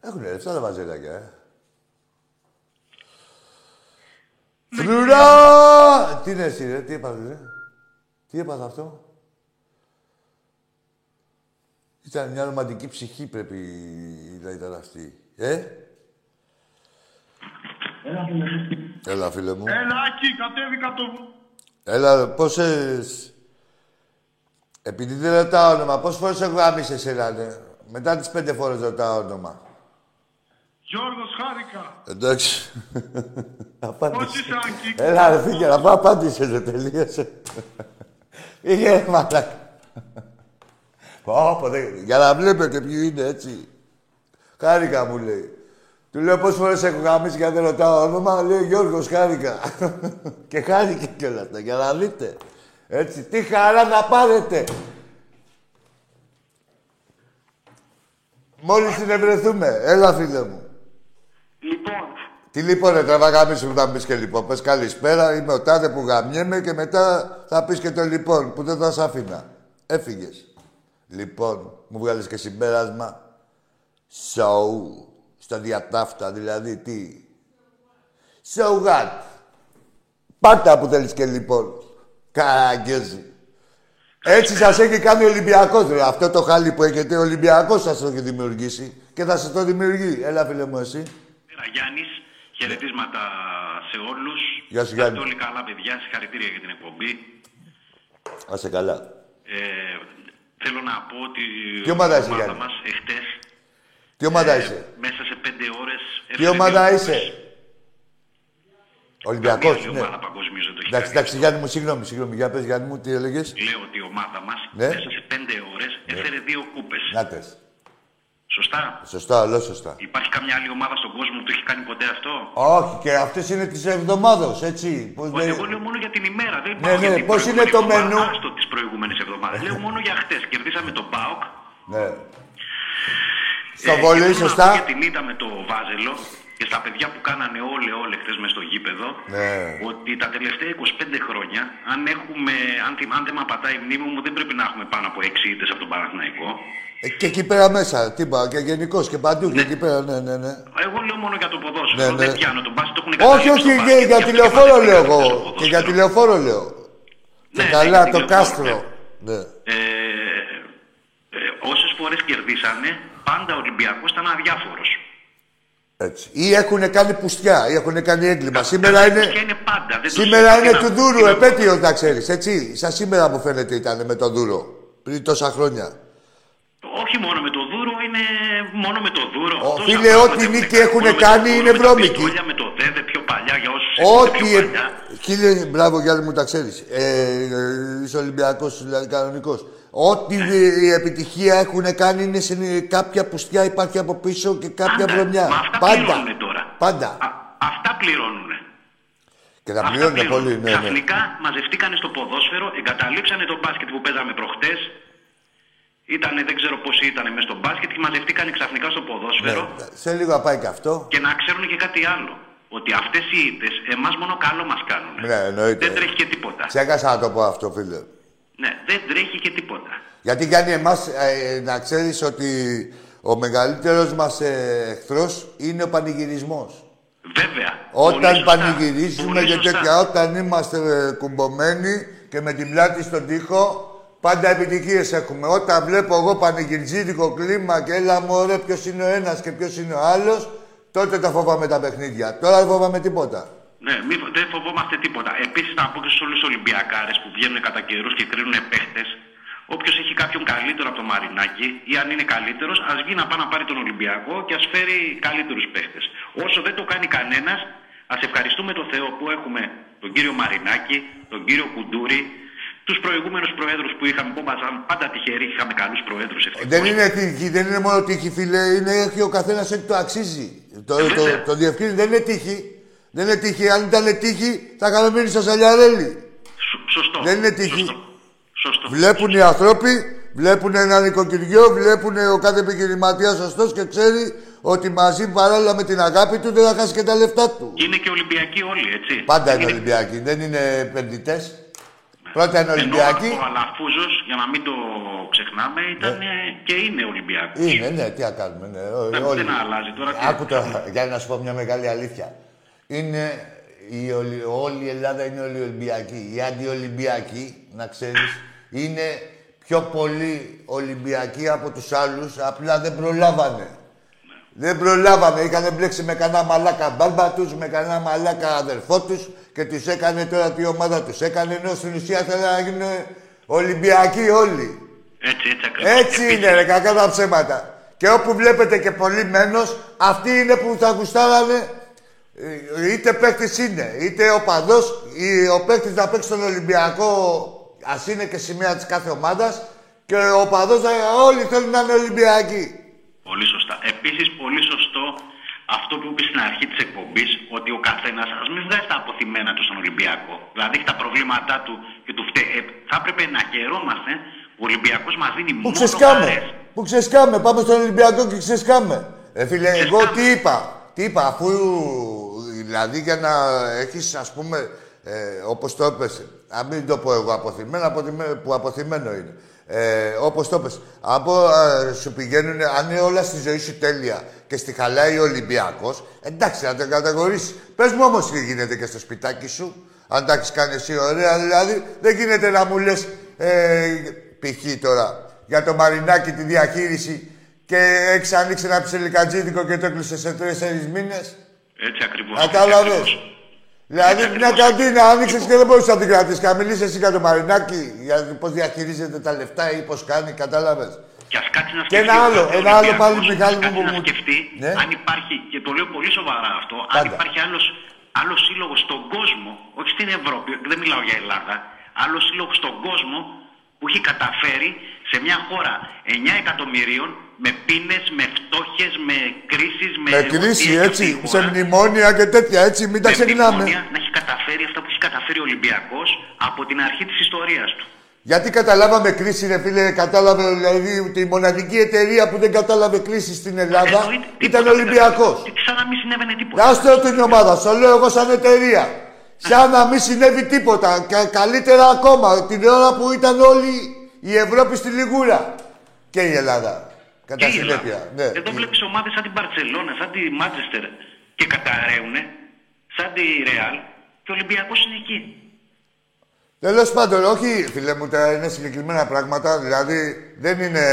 Έχουνε λεφτά τα βαζέλακια, ε. Φρουρά! Τι είναι εσύ, ρε, τι έπαθες, ρε; Τι έπαθε αυτό; Ήταν μια ρομαντική ψυχή πρέπει να ήταν αυτή. Ε; Έλα, φίλε μου. Έλα, Άκη, κατέβηκα το... Έλα, πόσες... Επειδή δεν ρωτάω όνομα, πόσες φορές έχω γάμισε εσένα, ναι. Μετά τις πέντε φορές ρωτάω όνομα. Γιώργος, χάρηκα. Εντάξει. Απάντησε. Πώς είσαι, Άκη; Έλα, ρε φίλε, να πάω, απάντησε, ρε, τελείωσε. Πήγε, ρε, μαλάκα. Πω, πω, δεν- Για να βλέπετε ποιο είναι, έτσι. Χάρηκα, μου λέει. Του λέω πόσες φορές έχω γαμίσει και αν δεν ρωτάω όνομα, λέει Γιώργος, χάρηκα. και χάρηκε κιόλας, ναι, για να δείτε. Έτσι, τι χαρά να πάρετε. Μόλις συνευρεθούμε. Έλα, φίλε μου. Λοιπόν, Τι λοιπόν, ρε, τραβά γαμίσου που θα μου πεις και λοιπόν. Πες καλησπέρα, είμαι ο τάδε που γαμιέμαι και μετά θα πεις και το λοιπόν που δεν θα σ' άφηνα. Έφυγες. Λοιπόν, μου βγάλεις και συμπέρασμα. So, στα διατάφτα, δηλαδή τι. So what. Πάτα που θέλεις και λοιπόν. Καραγκέζι. Έτσι σας έχει κάνει ο Ολυμπιακός, ρε. Αυτό το χάλι που έχετε, ο Ολυμπιακός σας το έχει δημιουργήσει. Και θα σας το δημιουργεί. Έλα, φίλε μου, εσύ. Πέρα Γιάννης, χαιρετίσματα σε όλους. Γεια σου, Γιάννη. Είστε όλοι καλά παιδιά, συγχαρητήρια για την εκπομπή. Άσε καλά. Ε, θέλω να πω ότι Τι ομάδα η είσαι, ομάδα Γιάννη; μας εχθές, Τι ομάδα ε, είσαι; μέσα σε πέντε ώρες... Τι έφερε ομάδα δύο είσαι; κούπες. Ολυμπιακός, Καμία άλλη ναι. ομάδα παγκοσμίως δεν το έχει Εντάξει, κάνει. εντάξει, Γιάννη μου, συγγνώμη, συγγνώμη. Για πες, Γιάννη μου, τι έλεγες; Λέω ότι η ομάδα μας Ναι. μέσα σε πέντε ώρες έφερε δύο κούπες. Νάτες. Σωστά; Σωστά, όλο σωστά. Υπάρχει καμιά άλλη ομάδα στον κόσμο που το έχει κάνει ποτέ αυτό; Όχι, και αυτές είναι της εβδομάδος, έτσι. Πώς Όχι, δεν- εγώ λέω μόνο για την ημέρα. Δεν Ναι, πάω ναι, για την πώς είναι προηγούμενη το εβδομάδα. μενού; Άστο τις προηγούμενες εβδομάδες. λέω μόνο για χτες. Κερδίσαμε τον ΠΑΟΚ. Ναι. Στο Ε, βολί, και θέλω να σωστά. πω Για την ήττα με το Βάζελο και στα παιδιά που κάνανε όλε όλε χθες μες στο γήπεδο Ναι. ότι τα τελευταία 25 χρόνια, αν, έχουμε, αν, θυμ- αν δεν με απατάει η μνήμη μου, δεν πρέπει να έχουμε πάνω από 6 ήττες από τον Παναθηναϊκό. Ε, Και εκεί πέρα μέσα, τι είπα, και γενικώς και παντού, και εκεί πέρα, ναι, ναι, ναι. Εγώ λέω μόνο για το ποδόσφαιρο. Ναι, ναι. Δεν πιάνω τον μπάσκετ, το έχουν Όχι, καταλήξει όχι, στο για, μπάσκετ, για γι' αυτό τη και λεωφόρο μας λέω έκανε εγώ. στο Και για τη ποδόσφαιρο. λεωφόρο λέω. Ναι, Και ναι, καλά, για τη το λεωφόρο, κάστρο. Ναι. Ε, ε, Όσες φορές κερδίσανε, πάντα ο Ολυμπιακός ήταν αδιάφορος. Έτσι. Ή έχουν κάνει πουστιά, ή έχουν κάνει έγκλημα. Σήμερα είναι, Και είναι πάντα. Δεν το σήμερα είναι συζητάμε. του Δούρου, επέτειος να ξέρεις, έτσι. Σαν σήμερα μου φαίνεται ήταν με τον Δούρο. Πριν τόσα χρόνια. Όχι μόνο με το δούρο, είναι μόνο με το δούρο. Ο, Τόσα φίλε, πράγματα ό,τι έχουν νίκη κάνει. έχουν Μόνο με κάνει το είναι δούρο, με τα βρώμικοι. πιστόλια, Με το δέδε πιο παλιά για όσους Ό,τι. πιο ε- παλιά. Κύριε, μπράβο Γιάννη μου, τα ξέρεις. Ε, ε, είσαι Ολυμπιακός, δηλαδή κανονικός. Ό,τι ε, η επιτυχία έχουν κάνει είναι σε κάποια πουστιά υπάρχει από πίσω και κάποια Πάντα. βρωμιά. Μα αυτά Πάντα. πληρώνουν τώρα. Πάντα. Α, αυτά πληρώνουν. Και τα πληρώνουν πολύ, ναι, ναι. Ξαφνικά μαζευτήκανε στο ποδόσφαιρο, εγκαταλείψανε το μπάσκετ που παίζαμε προχτές. Ήτανε, δεν ξέρω πόσοι ήταν μέσα στο μπάσκετ και μαζευτήκανε ξαφνικά στο ποδόσφαιρο. Ναι, Σε λίγο θα πάει και αυτό. Και να ξέρουν και κάτι άλλο. Ότι αυτές οι ήττες εμάς μόνο καλό μας κάνουν. Ναι, εννοείται. Δεν τρέχει και τίποτα. Ξέχασα να το πω αυτό, φίλε. Ναι, δεν τρέχει και τίποτα. Γιατί κάνει εμάς, ε, να ξέρεις ότι ο μεγαλύτερος μας ε, εχθρός είναι ο πανηγυρισμός. Βέβαια. Πολύ Όταν σωστά. πανηγυρίζουμε Πολύ και σωστά. τέτοια, όταν είμαστε ε, κουμπωμένοι και με την πλάτη στον τοίχο, πάντα επιτυχίες έχουμε. Όταν βλέπω εγώ πανηγυρτζίδικο κλίμα και έλα μωρέ ποιος είναι ο ένας και ποιος είναι ο άλλος, τότε τα φοβάμαι τα παιχνίδια. Τώρα δεν φοβάμαι τίποτα. Ναι, μη, δεν φοβόμαστε τίποτα. Επίσης, να πω και στους όλους τους Ολυμπιακάρες που βγαίνουν κατά καιρούς και κρίνουν παίχτες. Όποιος έχει κάποιον καλύτερο από το Μαρινάκι ή αν είναι καλύτερος, ας βγει να πάει να πάρει τον Ολυμπιακό και ας φέρει καλύτερους παίχτες. Όσο δεν το κάνει κανένας, ας ευχαριστούμε τον Θεό που έχουμε τον κύριο Μαρινάκη, τον κύριο Κουντούρη, τους προηγούμενους προέδρους που είχαμε, που ήμασταν πάντα τυχεροί, είχαμε καλούς προέδρους. Δεν είναι τύχη, δεν είναι μόνο τύχη, φίλε. Είναι έχει ο καθένας ό,τι το αξίζει. Το, το, Βέβαια. το διευκρίνει, δεν είναι τύχη. Δεν είναι τύχη. Αν ήταν τύχη, θα είχαμε μείνει στο Σαλιαρέλι. Σωστό. Δεν είναι τύχη. Σωστό. Σωστό. Βλέπουν οι άνθρωποι βλέπουν ένα νοικοκυριό, βλέπουν ο κάθε επιχειρηματία σωστός και ξέρει ότι μαζί παράλληλα με την αγάπη του δεν θα χάσει και τα λεφτά του. Και είναι και Ολυμπιακοί όλοι, έτσι. Πάντα είναι Ολυμπιακοί, δεν είναι επενδυτές. Πρώτα είναι Ενώ Ολυμπιακοί. ο Αλαφούζος, για να μην το ξεχνάμε, ήταν ε, και είναι Ολυμπιακός. Είναι, ναι, τι να κάνουμε. Ναι, ό- Εντάξει, όλοι. δεν αλλάζει τώρα. τι- Άκου τώρα, για να σου πω μια μεγάλη αλήθεια. Είναι η, Ολυ- όλη η Ελλάδα είναι όλοι Ολυμπιακοί. Οι αντιολυμπιακοί, να ξέρεις, είναι πιο πολύ Ολυμπιακοί από τους άλλους, απλά δεν προλάβανε. Δεν προλάβανε, είχαν μπλέξει με κανένα μαλάκα μπάρμπα τους, με κανένα μαλάκα αδερφό τους και τους έκανε τώρα τη ομάδα τους. Έκανε ενώ στην ουσία θέλανε να γίνουν Ολυμπιακοί όλοι. Έτσι, έτσι ακριβώς. Έτσι Επίσης, είναι, ρε, κακά τα ψέματα. Και όπου βλέπετε και πολύ μένος, αυτοί είναι που θα γουστάρανε, ε, είτε παίκτης είναι, είτε ο παδός, ή ο παίκτης να παίξει στον Ολυμπιακό, ας είναι και σημαία της κάθε ομάδας, και ο παδός, να- όλοι θέλουν να είναι Ολυμπιακοί. Πολύ σωστά. Επίσης, πολύ σωστό αυτό που είπες στην αρχή της εκπομπής, ότι ο καθένας ας μην βγάζει τα αποθυμένα του στον Ολυμπιακό. Δηλαδή έχει τα προβλήματά του και του φταίει. Ε, θα έπρεπε να χαιρόμαστε που ο Ολυμπιακός μας δίνει Που μόνο ξεσκάμε, χαρές. που ξεσκάμε, πάμε στον Ολυμπιακό και ξεσκάμε. Ε, φίλε, εγώ Ξεσκάμε. τι είπα, τι είπα, αφού δηλαδή για να έχεις ας πούμε, ε, όπως το έπες, να μην το πω εγώ αποθυμένο, αποθυμένο που αποθυμένο είναι. Ε, όπως το έπες, από ε, σου πηγαίνουν, αν είναι όλα στη ζωή σου τέλεια και στη χαλάει ο Ολυμπιακός, εντάξει, να τον κατηγορήσεις. Πες μου όμως τι γίνεται και στο σπιτάκι σου, αν τα έχεις κάνει εσύ ωραία, δηλαδή, δεν γίνεται να μου λες, ε, π.χ. τώρα, για το Μαρινάκι τη διαχείριση και έχεις ανοίξει ένα ψιλικατζίδικο και το έκλεισε σε τέσσερι μήνες. Έτσι ακριβώς. Κατάλαβε. Έτσι ακριβώς. Δηλαδή, Έτσι μια ακριβώς. καντίνα άνοιξες και δεν μπορούσες να την κρατήσεις. Να μιλήσεις εσύ για το Μαρινάκι, για πώς διαχειρίζεται τα λεφτά ή πώς κάνει, κατάλαβες. Και ας κάτσει να Και σκεφτεί. ένα ο άλλο, κάθε ένα άλλο πάλι, Ολυμπιακός, Μιχάλη ας μου, κάτσει που να μου- σκεφτεί Ναι. αν υπάρχει, και το λέω πολύ σοβαρά αυτό, αν Πάντα. υπάρχει άλλος, άλλος σύλλογος στον κόσμο, όχι στην Ευρώπη, δεν μιλάω για Ελλάδα, άλλος σύλλογος στον κόσμο που έχει καταφέρει σε μια χώρα 9 εκατομμυρίων με πίνες, με φτώχειες, με κρίσεις, με... Με ό,τι κρίση, έχει έτσι, αυτή η σε χώρα. μνημόνια και τέτοια, έτσι, μην τα με ξεχνάμε. μνημόνια να έχει καταφέρει αυτά που έχει καταφέρει ο Ολυμπιακός από την αρχή της ιστορίας του. Γιατί καταλάβαμε κρίση, ρε φίλε, κατάλαβε δηλαδή ότι η μοναδική εταιρεία που δεν κατάλαβε κρίση στην Ελλάδα Εννοείται, ήταν τίποτα. Ολυμπιακός. Τι- Σαν να μην συνέβαινε τίποτα. Άστε την ομάδα, στο λέω εγώ σαν εταιρεία. Σαν να μην συνέβη τίποτα. Και καλύτερα ακόμα, την ώρα που ήταν όλη η Ευρώπη στη Λιγούρα. Και η Ελλάδα. Κατά Και η Ελλάδα. συνέπεια. Ναι. Εδώ βλέπεις ομάδες σαν την Παρσελόνα, σαν τη Μάντσεστερ και καταραίουνε, σαν τη Ρεάλ και ο Ολυμπιακός είναι εκεί. Τέλος πάντων, όχι, φίλε μου, τα είναι συγκεκριμένα πράγματα. Δηλαδή, δεν είναι.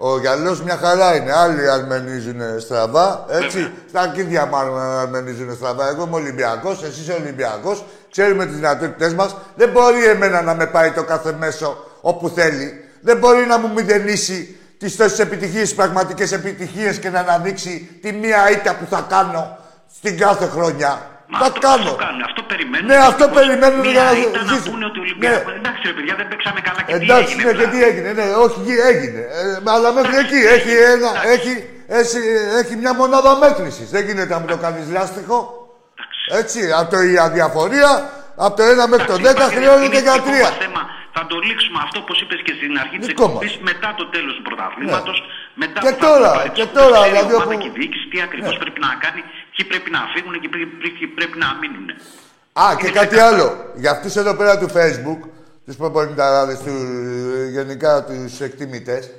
Ο γυαλό μια χαρά είναι. Άλλοι αρμενίζουν στραβά. Έτσι. Βέβαια. Στα αρχίδια μάλλον αρμενίζουν στραβά. Εγώ είμαι Ολυμπιακός, εσύ είσαι Ολυμπιακός. Ξέρουμε τις δυνατότητέ μας. Δεν μπορεί εμένα να με πάει το κάθε μέσο όπου θέλει. Δεν μπορεί να μου μηδενίσει τις τόσες επιτυχίες, πραγματικές επιτυχίες και να αναδείξει τη μία ήττα που θα κάνω στην κάθε χρονιά. Μα θα αυτό, κάνω. αυτό κάνουν, αυτό περιμένουν. Ναι, αυτό Δυστυχώς, περιμένουν Μία για να ήταν να ζήσουν. πούνε ότι ο Ναι. Ολυμπιακό. Εντάξει, ρε παιδιά, δεν παίξαμε καλά και Εντάξει, τι έγινε. ναι, και πλάκα. τι έγινε. Ναι, όχι, γη- έγινε. Ε, αλλά μέχρι εκεί έχει, ένα, έχει, έχει, έχει μια μονάδα μέτρηση. Δεν γίνεται να μου το κάνεις λάστιχο. Έτσι, από το, η αδιαφορία, από το 1 μέχρι το 10 Εντάξει, υπάρχει- χρειάζεται είναι για δικό 3. μας θέμα. Θα το λήξουμε αυτό όπως είπες και στην αρχή της Δικό μας. εκπομπής μετά το τέλος του πρωταθλήματος. Μετά Και που θα τώρα, πάρει και τις τώρα, ξέρει η δηλαδή, ομάδα όπου- και η διοίκηση τι ακριβώς Ναι. πρέπει να κάνει, ποιοι πρέπει να φύγουν και ποιοι ποιοι πρέπει να μείνουν. Α, και κάτι άλλο. Για αυτούς εδώ πέρα του Facebook, τους προπονηταράδες, του, γενικά τους εκτιμητές,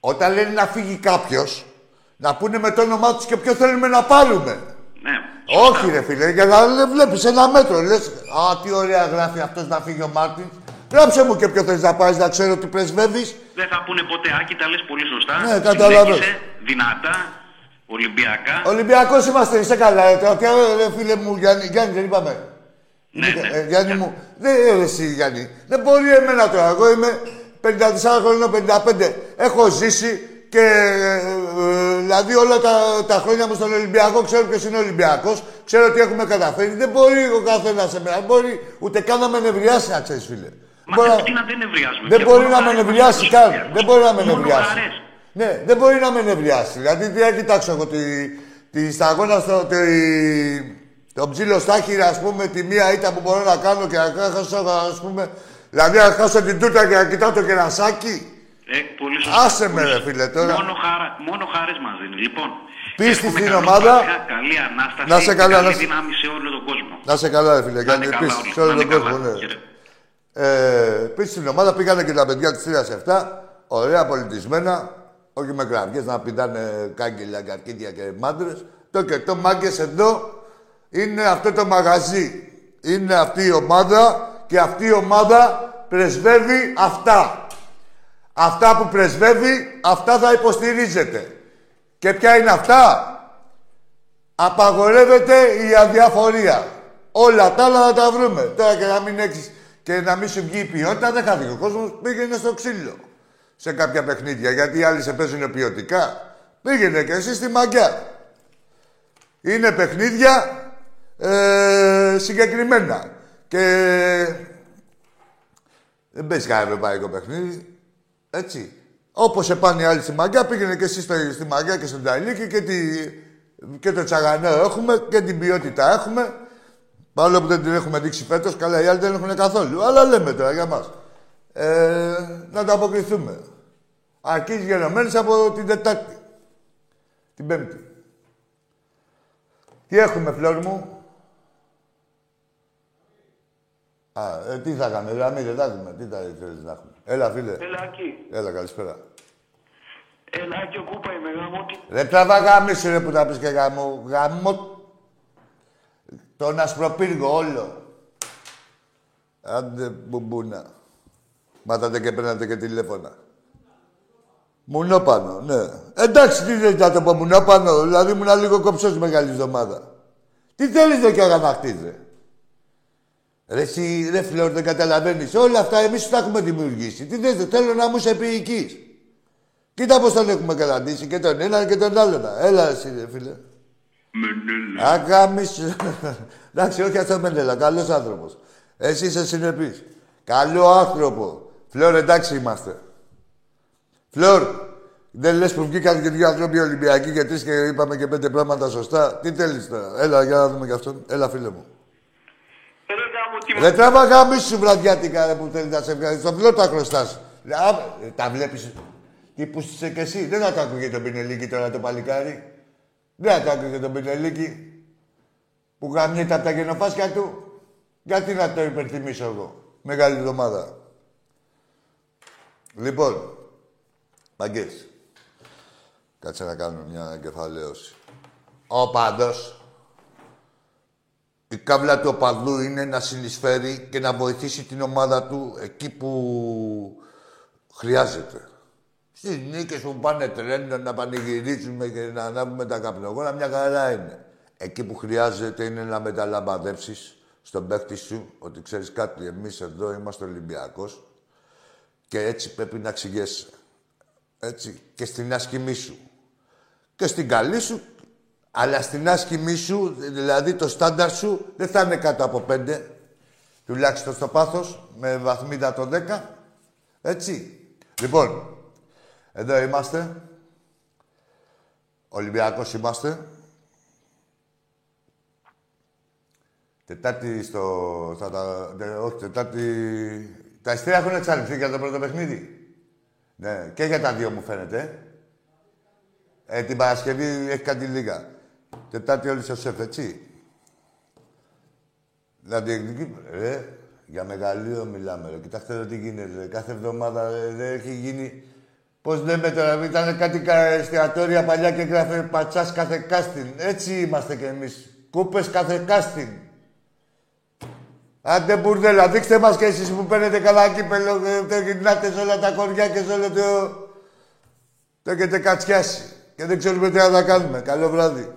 όταν λένε να φύγει κάποιος, να πούνε με το όνομά τους και ποιο θέλουμε να πάρουμε. Ναι, Όχι, ρε φίλε, για να βλέπεις ένα μέτρο. Λες, Α, τι ωραία γράφει αυτός να φύγει ο Μάρτινς. Γράψε μου και ποιο θες να πάρεις να ξέρω τι πρεσβεύεις. Δεν θα πούνε ποτέ άκη, τα λες πολύ σωστά. Ναι, καταλαβαίνω. Συνέχισε, δυνατά, Ολυμπιακά. Ολυμπιακός είμαστε, είσαι καλά. Ε, τώρα, ποια, ρε φίλε μου, Γιάννη, Γιάννη δεν είπαμε. Ναι, ναι. Ε, Γιάννη μου, δεν ε, εσύ Γιάννη. Δεν μπορεί εμένα τώρα. Εγώ είμαι 54 χρόνια, 55. Έχω ζήσει και ε, ε, δηλαδή όλα τα, τα χρόνια μου στον Ολυμπιακό ξέρω ποιος είναι Ολυμπιακός. Ξέρω τι έχουμε καταφέρει. Δεν μπορεί ο καθένας σε μένα. Δεν μπορεί ούτε καν να με νευριάσει, να ξέρεις, φίλε. Μα Μπορεί να- τι να δεν νευριάζουμε. Δεν Και μπορεί μόνο να με χαρές νευριάσει μας καν. Ολυμπιακός. Δεν μπορεί να με Μόνο νευριάσει. Χαρές. Ναι, δεν μπορεί να με νευριάσει. Δηλαδή, τι να κοιτάξω εγώ τη, τη σταγόνα στο. Τη, το ψήλο στάχυρα, ας πούμε, τη μία ήττα που μπορώ να κάνω και να χάσω, ας πούμε. Δηλαδή, να χάσω την τούρτα και να κοιτάω το κερασάκι. Ε, πολύ σωστά. Άσε με, ρε φίλε, τώρα. Μόνο, χαρά, μόνο χαρές μας δίνει. Λοιπόν, Πίστη εύχομαι στην καλό ομάδα. Πάσχα, Καλή Ανάσταση Να σε καλά, και καλή να σε- δύναμη σε όλο τον κόσμο. Να σε καλά, ρε φίλε. Να είναι Κάνει καλά πίστη όλοι. σε όλο Να είναι τον κόσμο, καλά. ναι. Χαίρετε. Ε, πίσω στην ομάδα πήγανε και τα παιδιά της 3-7. Ωραία πολιτισμένα. Όχι με κραυγές να πηδάνε κάγκελα, καρκίδια και μάντρες. Το και το μάγκες εδώ είναι αυτό το μαγαζί. Είναι αυτή η ομάδα και αυτή η ομάδα πρεσβεύει αυτά. Αυτά που πρεσβεύει, αυτά θα υποστηρίζετε. Και ποια είναι αυτά; Απαγορεύεται η αδιαφορία. Όλα τα άλλα θα τα βρούμε. Τώρα και να μην έχεις και να μην σου βγει η ποιότητα, δεν χάθηκε. Ο κόσμος πήγαινε στο ξύλο σε κάποια παιχνίδια. Γιατί οι άλλοι σε παίζουν ποιοτικά. Πήγαινε και εσύ στη μαγκιά. Είναι παιχνίδια ε, συγκεκριμένα. Και δεν παίζει κανένα ευρωπαϊκό παιχνίδι. Έτσι. Όπως σε πάνε οι άλλοι στη μαγκιά, πήγαινε και εσύ στο- στη μαγκιά και στον Ταϊλίκη και, τη, και το τσαγανό έχουμε και την ποιότητα έχουμε. Παρόλο που δεν την έχουμε δείξει φέτος, καλά οι άλλοι δεν έχουν καθόλου. Αλλά λέμε τώρα για μας. Ε, να το αποκριθούμε. Αρκεί γενομένε από την Τετάρτη. Την Πέμπτη. Τι έχουμε, φλόρ μου; Α, ε, τι θα κάνουμε, γραμμή δεν θα έχουμε. Τι θα θέλεις να έχουμε. Έλα, φίλε. Έλα, εκεί. Έλα, καλησπέρα. Έλα, εκεί ο Κούπα είμαι, γάμο. τι- Ρε τραβά γάμισου ρε που τα πεις και γάμο. Γάμο... Τον ασπροπύργο όλο. Άντε μπουμπούνα. Μάτατε και παίρνατε και τηλέφωνα. Μουνόπανο, ναι. Εντάξει, τι θέλεις να το πω μουνόπανο. Δηλαδή ήμουν λίγο κοψός μεγάλης εβδομάδα. Τι θέλεις δε και αγαναχτείς, ρε. Ρε εσύ, ρε φλόρ, δεν καταλαβαίνεις. Όλα αυτά εμείς τα έχουμε δημιουργήσει. Τι θες, δε, θέλω να μου είσαι επίοικης. Κοίτα πώς τον έχουμε καταντήσει και τον ένα και τον άλλον. Έλα εσύ, ρε φίλε. Μενέλα. Αγάμισου. Εντάξει, όχι αυτό Μενέλα, καλός άνθρωπος. Εσύ είσαι συνεπής. Καλό άνθρωπο. Φλόρ, εντάξει είμαστε. Φλόρ, δεν λες που βγήκαν και δύο άνθρωποι Ολυμπιακοί και τρεις και είπαμε και πέντε πράγματα σωστά. Τι θέλεις τώρα; Έλα, για να δούμε κι αυτόν. Έλα, φίλε μου. Ρε γάμο, τι Δεν τράβα γάμισου βραδιάτικα ρε, που θέλεις να σε βγάλεις. Στο φλόρ τα χρωστάς. Α, ε, Τα βλέπεις. Τι που είσαι κι εσύ. Δεν θα το άκουγε τον Πινελίκη τώρα το παλικάρι. Δεν θα το άκουγε τον Πινελίκη. Που γαμνείται από τα γενοφάσκια του. Γιατί να το υπερθυμίσω εγώ. Μεγάλη εβδομάδα. Λοιπόν, μαγκές. Κάτσε να κάνω μια εγκεφαλαίωση. Ο παντός η κάβλα του οπαδού είναι να συνεισφέρει και να βοηθήσει την ομάδα του εκεί που χρειάζεται. Στις νίκες που πάνε τρένο, να πανηγυρίζουμε και να ανάβουμε τα καπνογόνα, μια χαρά είναι. Εκεί που χρειάζεται είναι να μεταλαμπαδεύσεις στον παίκτη σου ότι ξέρεις κάτι, εμείς εδώ είμαστε Ολυμπιακός και έτσι πρέπει να ξηγέσαι. Έτσι. Και στην άσκημή σου. Και στην καλή σου αλλά στην άσκημή σου, δηλαδή το στάνταρ σου, δεν θα είναι κάτω από πέντε. Τουλάχιστον στο πάθος, με βαθμίδα το 10. Έτσι. Λοιπόν, εδώ είμαστε. Ολυμπιακός είμαστε. Τετάρτη στο... Θα τα... τε- όχι, Τετάρτη... Τα ειστήρια έχουν εξαλειφθεί για το πρώτο παιχνίδι. Ναι, και για τα δύο μου φαίνεται. Ε, την Παρασκευή έχει κάτι λίγα. Τετάρτη όλοι στο σεφ, έτσι. Να διεκδικήσουμε. Ρε, για μεγαλείο μιλάμε. Ρε. Κοιτάξτε εδώ τι γίνεται. Ρε. Κάθε εβδομάδα ρε, δεν έχει γίνει. Πώς λέμε τώρα, ήταν κάτι κα- εστιατόρια παλιά και γράφε πατσάς κάθε κάστιν. Έτσι είμαστε κι εμείς. Κούπες κάθε κάστιν. Άντε μπουρδέλα, δείξτε μας και εσείς που παίρνετε καλά κύπελο, ε, το γυρνάτε σε όλα τα κοριά και σε όλο το... Το έχετε κατσιάσει. Και δεν ξέρουμε τι να τα κάνουμε. Καλό βράδυ.